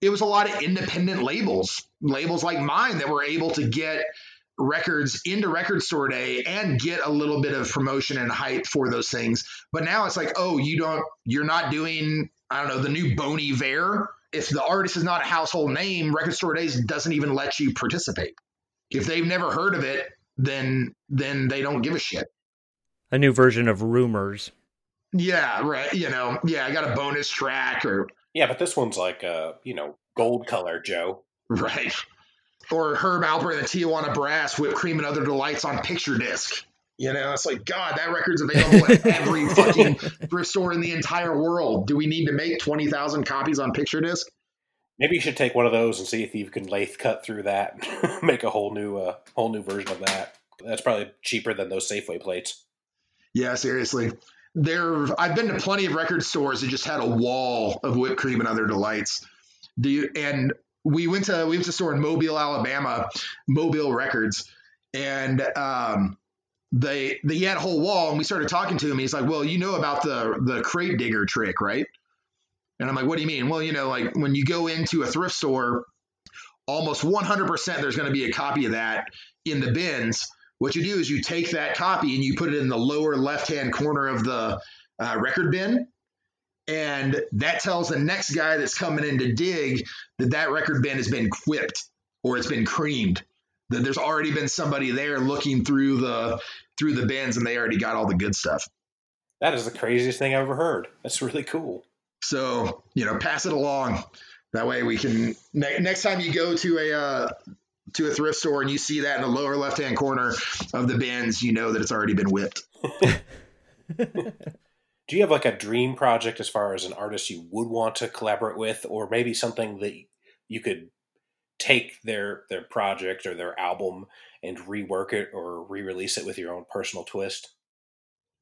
it was a lot of independent labels, labels like mine that were able to get records into record store day and get a little bit of promotion and hype for those things. But now it's like, oh, you don't, you're not doing, I don't know, the new Bon Iver. If the artist is not a household name, Record Store Days doesn't even let you participate. If they've never heard of it, then then they don't give a shit. A new version of rumors. Yeah, right. You know, yeah, I got a bonus track or yeah, but this one's like a you know gold color, Joe. Right. Or Herb Alpert and the Tijuana Brass, whipped cream and other delights on picture disc. You know, it's like God, that record's available at every fucking thrift store in the entire world. Do we need to make twenty thousand copies on picture disc? Maybe you should take one of those and see if you can lathe cut through that, make a whole new, uh, whole new version of that. That's probably cheaper than those Safeway plates. Yeah, seriously there I've been to plenty of record stores that just had a wall of whipped cream and other delights. Do you, and we went to we went to a store in Mobile, Alabama, Mobile Records, and um, they they had a whole wall, and we started talking to him. He's like, "Well, you know about the the crate digger trick, right?" And I'm like, "What do you mean?" Well, you know, like when you go into a thrift store, almost 100% there's going to be a copy of that in the bins what you do is you take that copy and you put it in the lower left hand corner of the uh, record bin. And that tells the next guy that's coming in to dig that that record bin has been quipped or it's been creamed. That there's already been somebody there looking through the through the bins and they already got all the good stuff. That is the craziest thing I've ever heard. That's really cool. So, you know, pass it along. That way we can ne- next time you go to a uh, to a thrift store and you see that in the lower left hand corner of the bins, you know that it's already been whipped. Do you have like a dream project as far as an artist you would want to collaborate with, or maybe something that you could take their their project or their album and rework it or re-release it with your own personal twist?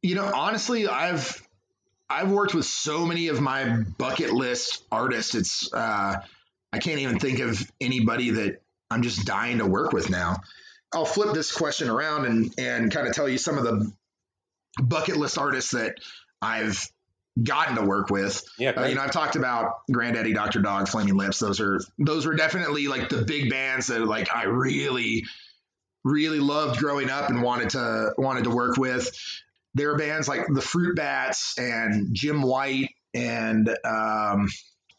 You know, honestly, I've I've worked with so many of my bucket list artists. It's uh, I can't even think of anybody that I'm just dying to work with now. I'll flip this question around and and kind of tell you some of the bucket list artists that I've gotten to work with. Yeah, uh, you know, I've talked about Grandaddy, Dr. Dog, Flaming Lips. Those are those were definitely like the big bands that like I really really loved growing up and wanted to wanted to work with. There are bands like the Fruit Bats and Jim White and um,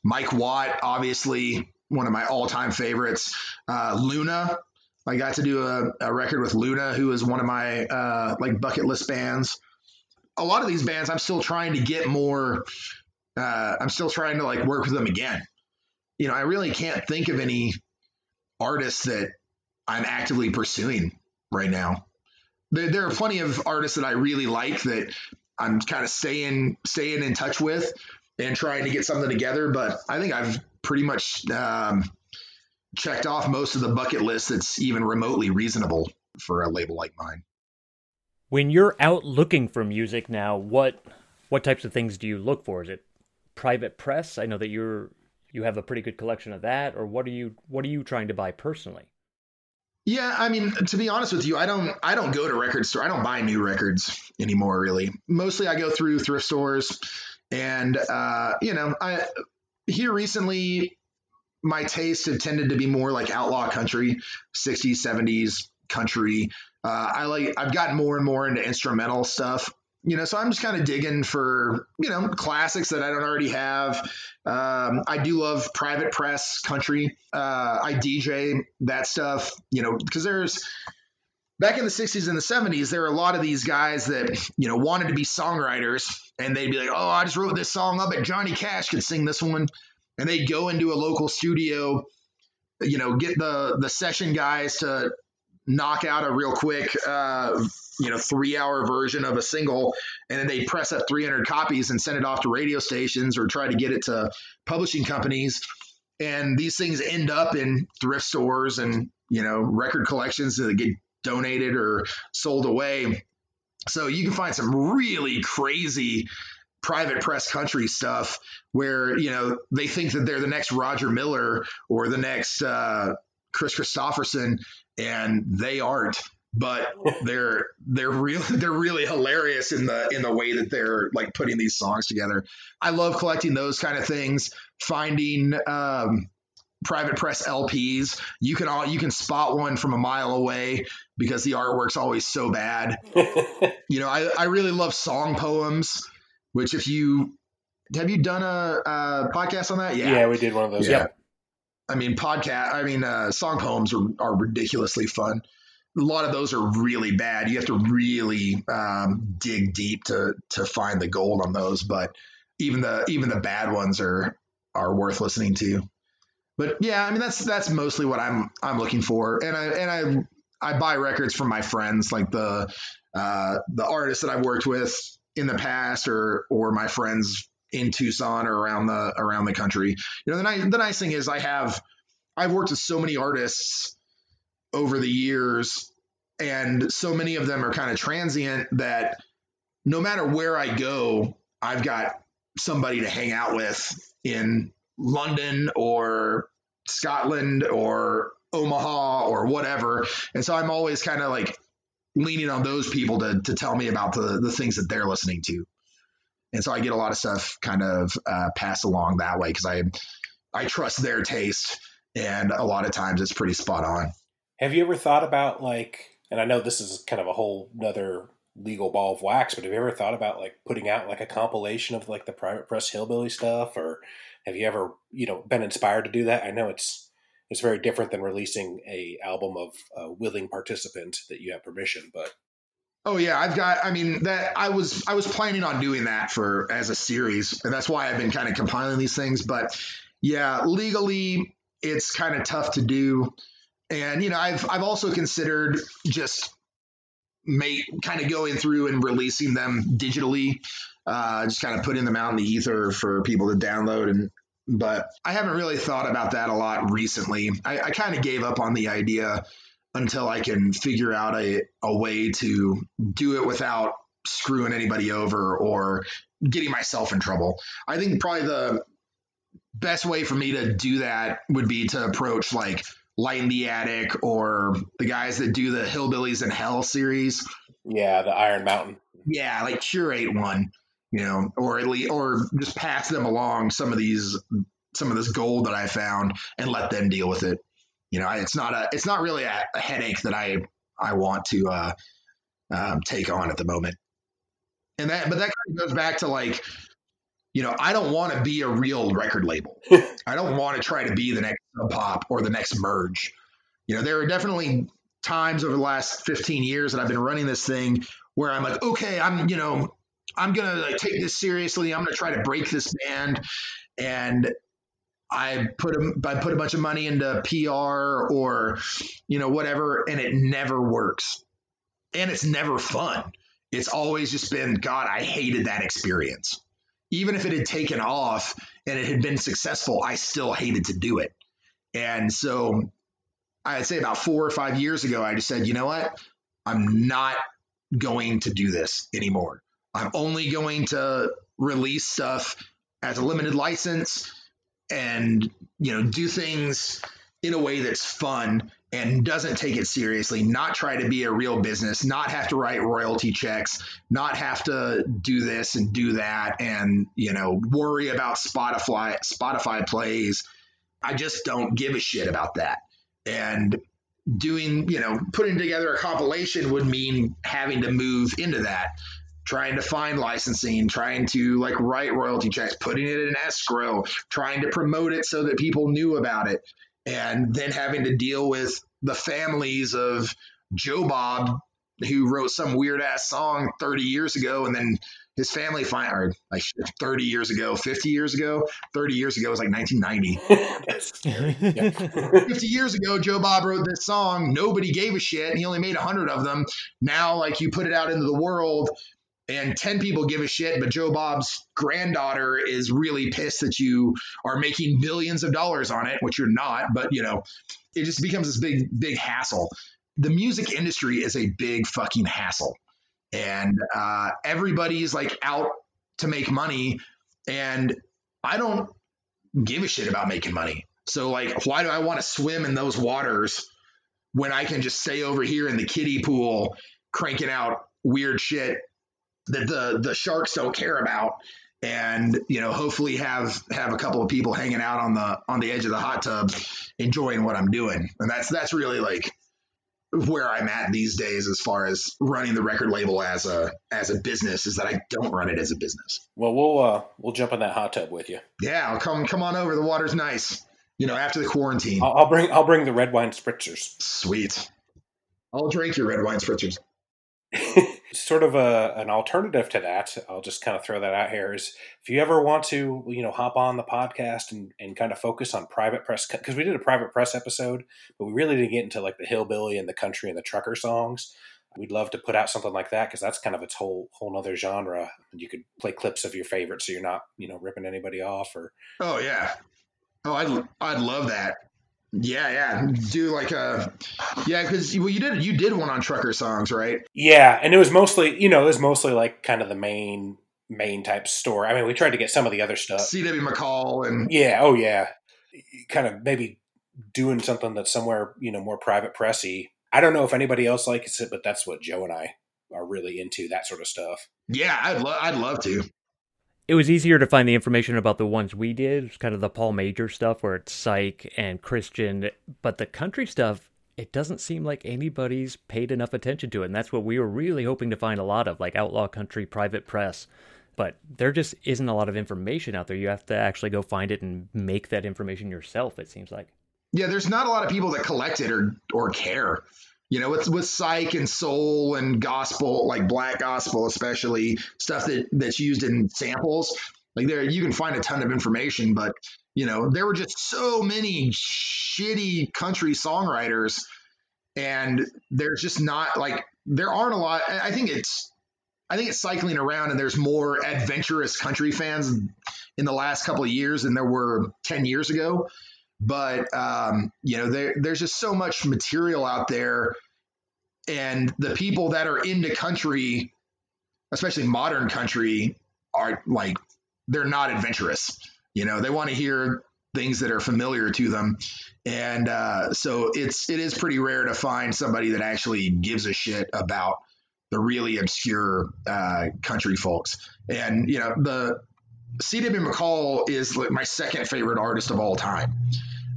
Mike Watt, obviously one of my all time favorites. Uh, Luna, I got to do a, a, record with Luna, who is one of my uh, like bucket list bands a lot of these bands, I'm still trying to get more. Uh, I'm still trying to like work with them again. You know, I really can't think of any artists that I'm actively pursuing right now. There, there are plenty of artists that I really like that I'm kind of staying staying in touch with and trying to get something together. But I think I've pretty much um, checked off most of the bucket list that's even remotely reasonable for a label like mine. When you're out looking for music now, what what types of things do you look for? Is it private press? I know that you're you have a pretty good collection of that, or what are you what are you trying to buy personally? Yeah, I mean, to be honest with you, I don't I don't go to record store. I don't buy new records anymore really. Mostly I go through thrift stores and uh, you know, I here recently my tastes have tended to be more like outlaw country, 60s, 70s country, uh, I like I've gotten more and more into instrumental stuff. You know, so I'm just kind of digging for you know classics that I don't already have. Um, I do love private press country. Uh, I DJ that stuff. You know, because there's back in the 60s and the 70s, there were a lot of these guys that, you know, wanted to be songwriters and they'd be like, oh, I just wrote this song up and Johnny Cash could sing this one. And they'd go into a local studio, you know, get the the session guys to knock out a real quick, uh, you know, three hour version of a single, and then they press up 300 copies and send it off to radio stations or try to get it to publishing companies. And these things end up in thrift stores and, you know, record collections that get donated or sold away. So you can find some really crazy private press country stuff where you know they think that they're the next Roger Miller or the next uh, Kris Kristofferson, and they aren't. But they're they're really they're really hilarious in the in the way that they're like putting these songs together. I love collecting those kind of things. Finding um, private press LPs. You can all you can spot one from a mile away because the artwork's always so bad. you know, I, I really love song poems, which if you have you done a, a podcast on that? Yeah. Yeah, we did one of those. Yeah. I mean, podcast. I mean, uh, song poems are, are ridiculously fun. A lot of those are really bad. You have to really um, dig deep to to find the gold on those. But even the even the bad ones are are worth listening to. But yeah, I mean that's that's mostly what I'm I'm looking for. And I and I I buy records from my friends, like the uh, the artists that I've worked with in the past, or or my friends in Tucson or around the around the country. You know, the nice the nice thing is I have I've worked with so many artists over the years, and so many of them are kind of transient that no matter where I go, I've got somebody to hang out with in London or Scotland or Omaha or whatever. And so I'm always kind of like leaning on those people to to tell me about the the things that they're listening to and so I get a lot of stuff kind of uh, passed along that way because I I trust their taste, and a lot of times it's pretty spot on. Have you ever thought about like, and I know this is kind of a whole another legal ball of wax, but have you ever thought about like putting out like a compilation of like the private press hillbilly stuff, or have you ever you know been inspired to do that? I know it's it's very different than releasing a album of a willing participant that you have permission, but Oh yeah, I've got. I mean, that I was I was planning on doing that for as a series, and that's why I've been kind of compiling these things. But Yeah, legally, it's kind of tough to do. And, you know, I've, I've also considered just make kind of going through and releasing them digitally, uh, just kind of putting them out in the ether for people to download. And, but I haven't really thought about that a lot recently. I, I kind of gave up on the idea until I can figure out a, a way to do it without screwing anybody over or getting myself in trouble. I think probably the best way for me to do that would be to approach like Light in the Attic or the guys that do the Hillbillies in Hell series. Yeah, the Iron Mountain. Yeah, like curate one, you know, or at least or just pass them along some of these some of this gold that I found and let them deal with it. You know, it's not a it's not really a, a headache that I I want to uh, um, take on at the moment. And that but that kind of goes back to like you know, I don't want to be a real record label. I don't want to try to be the next Sub Pop or the next merge. You know, there are definitely times over the last 15 years that I've been running this thing where I'm like, okay, I'm, you know, I'm gonna like, take this seriously. I'm gonna try to break this band, and I put a, I put a bunch of money into PR or, you know, whatever, and it never works, and it's never fun. It's always just been, God, I hated that experience even if it had taken off and it had been successful, I still hated to do it. And so I'd say about four or five years ago, I just said, you know what? I'm not going to do this anymore. I'm only going to release stuff as a limited license and, you know, do things in a way that's fun and doesn't take it seriously, not try to be a real business, not have to write royalty checks, not have to do this and do that and, you know, worry about Spotify Spotify plays. I just don't give a shit about that. And doing, you know, putting together a compilation would mean having to move into that, trying to find licensing, trying to like write royalty checks, putting it in escrow, trying to promote it so that people knew about it and then having to deal with the families of Joe Bob, who wrote some weird ass song 30 years ago, and then his family find like 30 years ago, 50 years ago, 30 years ago was like 1990. 50 years ago, Joe Bob wrote this song. Nobody gave a shit. And he only made a hundred of them. Now, like you put it out into the world, and 10 people give a shit, but Joe Bob's granddaughter is really pissed that you are making billions of dollars on it, which you're not, but you know, it just becomes this big, big hassle. The music industry is a big fucking hassle. And uh, everybody's like out to make money. And I don't give a shit about making money. So, like, why do I want to swim in those waters when I can just stay over here in the kiddie pool cranking out weird shit that the the sharks don't care about and you know hopefully have have a couple of people hanging out on the on the edge of the hot tub enjoying what i'm doing. And that's that's really like where i'm at these days as far as running the record label as a as a business is that i don't run it as a business. Well we'll uh we'll jump in that hot tub with you. Yeah i'll come come on over. The water's nice you know after the quarantine. I'll, I'll bring i'll bring the red wine spritzers. Sweet. I'll drink your red wine spritzers sort of a, an alternative to that, I'll just kind of throw that out here is if you ever want to, you know, hop on the podcast and, and kind of focus on private press, because we did a private press episode, but we really didn't get into like the hillbilly and the country and the trucker songs. We'd love to put out something like that because that's kind of its whole whole nother genre. And you could play clips of your favorites, so you're not, you know, ripping anybody off or. Oh yeah, oh I'd I'd love that. Yeah, yeah. Do like a yeah, because well, you did you did one on trucker songs, right? Yeah, and it was mostly you know it was mostly like kind of the main main type story. I mean, we tried to get some of the other stuff. C.W. McCall and yeah, oh yeah, kind of maybe doing something that's somewhere you know more private pressy. I don't know if anybody else likes it, but that's what Joe and I are really into that sort of stuff. Yeah, I'd love I'd love to it was easier to find the information about the ones we did, it's kind of the Paul Major stuff where it's psych and Christian, but the country stuff, it doesn't seem like anybody's paid enough attention to it. And that's what we were really hoping to find a lot of, like outlaw country, private press. But there just isn't a lot of information out there. You have to actually go find it and make that information yourself, it seems like. Yeah, there's not a lot of people that collect it or or care. You know, with with psych and soul and gospel, like black gospel, especially stuff that that's used in samples. Like there, you can find a ton of information, but you know, there were just so many shitty country songwriters, and there's just not like there aren't a lot. I think it's I think it's cycling around, and there's more adventurous country fans in the last couple of years than there were ten years ago. But um, you know, there, there's just so much material out there, and the people that are into country, especially modern country, are like they're not adventurous. You know, they want to hear things that are familiar to them, and uh, so it's it is pretty rare to find somebody that actually gives a shit about the really obscure uh, country folks. And you know, the C.W. McCall is like my second favorite artist of all time.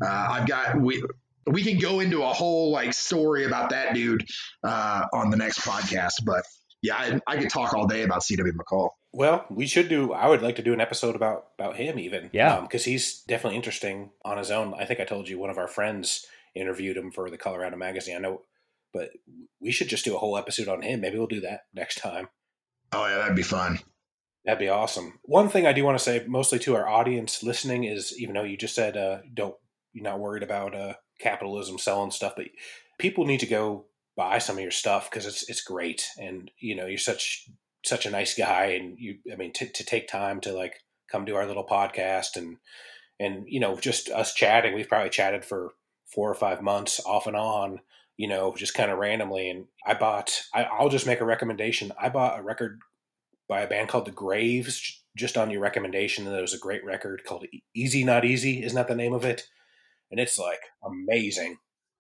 Uh, I've got we we can go into a whole like story about that dude uh, on the next podcast, but yeah, I, I could talk all day about C.W. McCall. Well, we should do. I would like to do an episode about about him, even. Yeah, because um, he's definitely interesting on his own. I think I told you one of our friends interviewed him for the Colorado Magazine. I know, but we should just do a whole episode on him. Maybe we'll do that next time. Oh yeah, that'd be fun. That'd be awesome. One thing I do want to say, mostly to our audience listening, is even though you just said uh, don't you're not worried about uh, capitalism selling stuff, but people need to go buy some of your stuff because it's it's great, and you know you're such such a nice guy, and you I mean t- to take time to like come to our little podcast and and you know just us chatting. We've probably chatted for four or five months off and on, you know, just kind of randomly. And I bought. I, I'll just make a recommendation. I bought a record by a band called The Graves just on your recommendation. And was a great record called Easy Not Easy. Isn't that the name of it? And it's like amazing.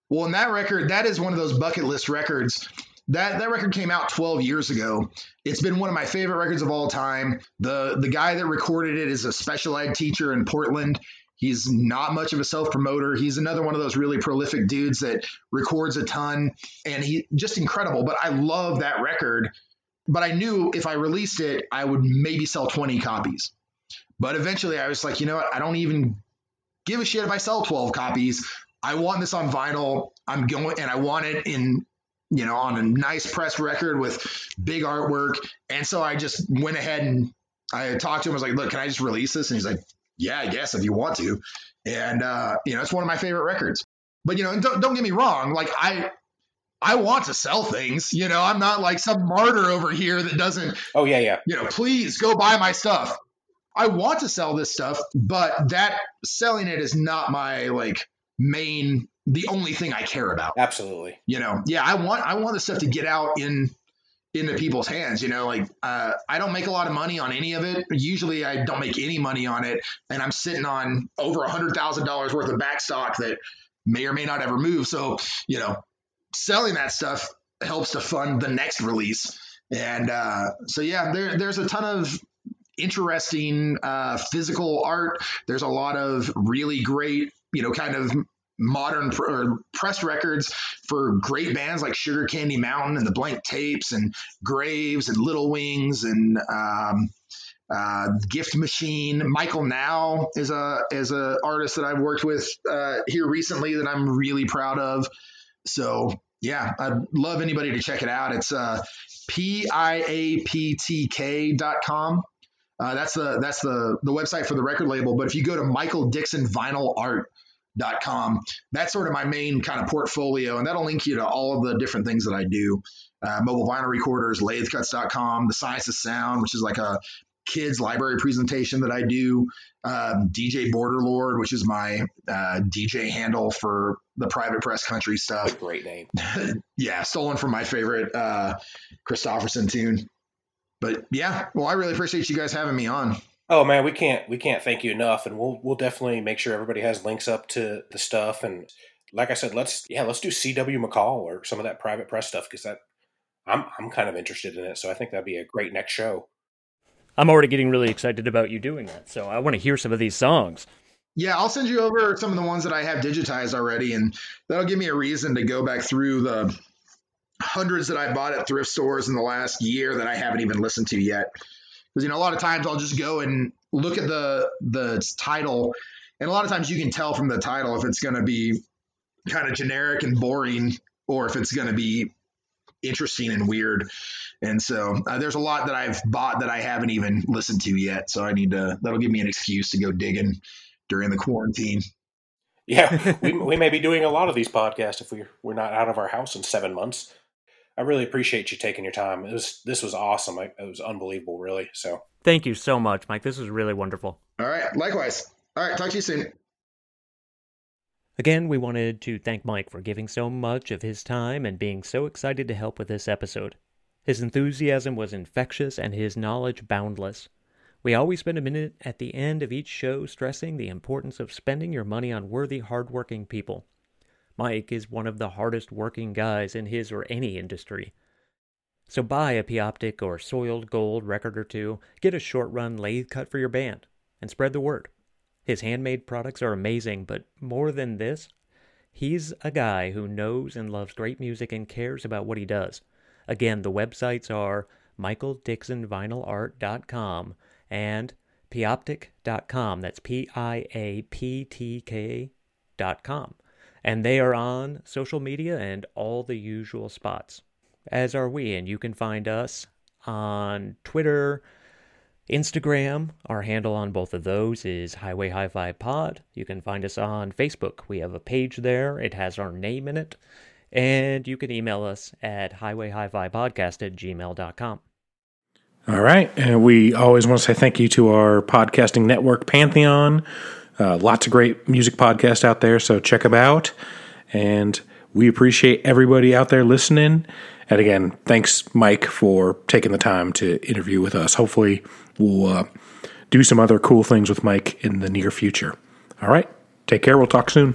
Well, in that record, that is one of those bucket list records. That that record came out 12 years ago. It's been one of my favorite records of all time. The the guy that recorded it is a special ed teacher in Portland. He's not much of a self promoter. He's another one of those really prolific dudes that records a ton and he just incredible. But I love that record. But I knew if I released it, I would maybe sell 20 copies. But eventually I was like, you know what? I don't even give a shit if I sell 12 copies. I want this on vinyl. I'm going and I want it in, you know, on a nice press record with big artwork. And so I just went ahead and I talked to him. I was like, look, can I just release this? And he's like, yeah, I guess if you want to. And, uh, you know, it's one of my favorite records. But, you know, don't, don't get me wrong. Like, I, I want to sell things. You know, I'm not like some martyr over here that doesn't. Oh yeah, yeah. You know, please go buy my stuff. I want to sell this stuff, but that selling it is not my like main the only thing I care about. Absolutely. You know, yeah, I want I want the stuff to get out in into people's hands. You know, like uh, I don't make a lot of money on any of it. Usually, I don't make any money on it, and I'm sitting on over a hundred thousand dollars worth of back stock that may or may not ever move. So, you know, selling that stuff helps to fund the next release. And uh, so, yeah, there, there's a ton of interesting uh, physical art. There's a lot of really great, you know, kind of modern pr- press records for great bands like Sugar Candy Mountain and the Blank Tapes and Graves and Little Wings and um, uh, Gift Machine. Michael Nau is a is a artist that I've worked with uh, here recently that I'm really proud of. So yeah, I'd love anybody to check it out. It's uh, com. Uh, that's the that's the the website for the record label. But if you go to Michael Dixon Vinyl Art dot com that's sort of my main kind of portfolio and that'll link you to all of the different things that i do. Uh, mobile vinyl recorders lathecuts.com the science of sound which is like a kids library presentation that i do. Um, dj borderlord which is my uh, dj handle for the private press country stuff. Great name. Yeah stolen from my favorite uh, Kristofferson tune but yeah, well, I really appreciate you guys having me on. Oh man, we can't we can't thank you enough, and we'll we'll definitely make sure everybody has links up to the stuff. And like I said, let's yeah, let's do C.W. McCall or some of that private press stuff because that I'm I'm kind of interested in it. So I think that'd be a great next show. I'm already getting really excited about you doing that. So I want to hear some of these songs. Yeah, I'll send you over some of the ones that I have digitized already, and that'll give me a reason to go back through the hundreds that I bought at thrift stores in the last year that I haven't even listened to yet. Because you know, a lot of times I'll just go and look at the the title, and a lot of times you can tell from the title if it's going to be kind of generic and boring, or if it's going to be interesting and weird. And so uh, there's a lot that I've bought that I haven't even listened to yet. So I need to, that'll give me an excuse to go digging during the quarantine. Yeah, we, we may be doing a lot of these podcasts if we, we're not out of our house in seven months. I really appreciate you taking your time. It was this was awesome. I, it was unbelievable, really. So Thank you so much, Mike. This was really wonderful. All right. Likewise. All right. Talk to you soon. Again, we wanted to thank Mike for giving so much of his time and being so excited to help with this episode. His enthusiasm was infectious and his knowledge boundless. We always spend a minute at the end of each show stressing the importance of spending your money on worthy, hardworking people. Mike is one of the hardest working guys in his or any industry. So buy a Pioptic or Soiled Gold record or two, get a short run lathe cut for your band, and spread the word. His handmade products are amazing, but more than this, he's a guy who knows and loves great music and cares about what he does. Again, the websites are michaeldixonvinylart.com and pioptic.com. That's P I A P T K.com. And they are on social media and all the usual spots, as are we. And you can find us on Twitter, Instagram. Our handle on both of those is Highway Hi Fi Pod. You can find us on Facebook. We have a page there, it has our name in it. And you can email us at highwayhifipodcast at gmail.com. All right. And we always want to say thank you to our podcasting network, Pantheon. Uh, lots of great music podcasts out there, so check them out. And we appreciate everybody out there listening. And again, thanks, Mike, for taking the time to interview with us. Hopefully, we'll uh, do some other cool things with Mike in the near future. All right. Take care. We'll talk soon.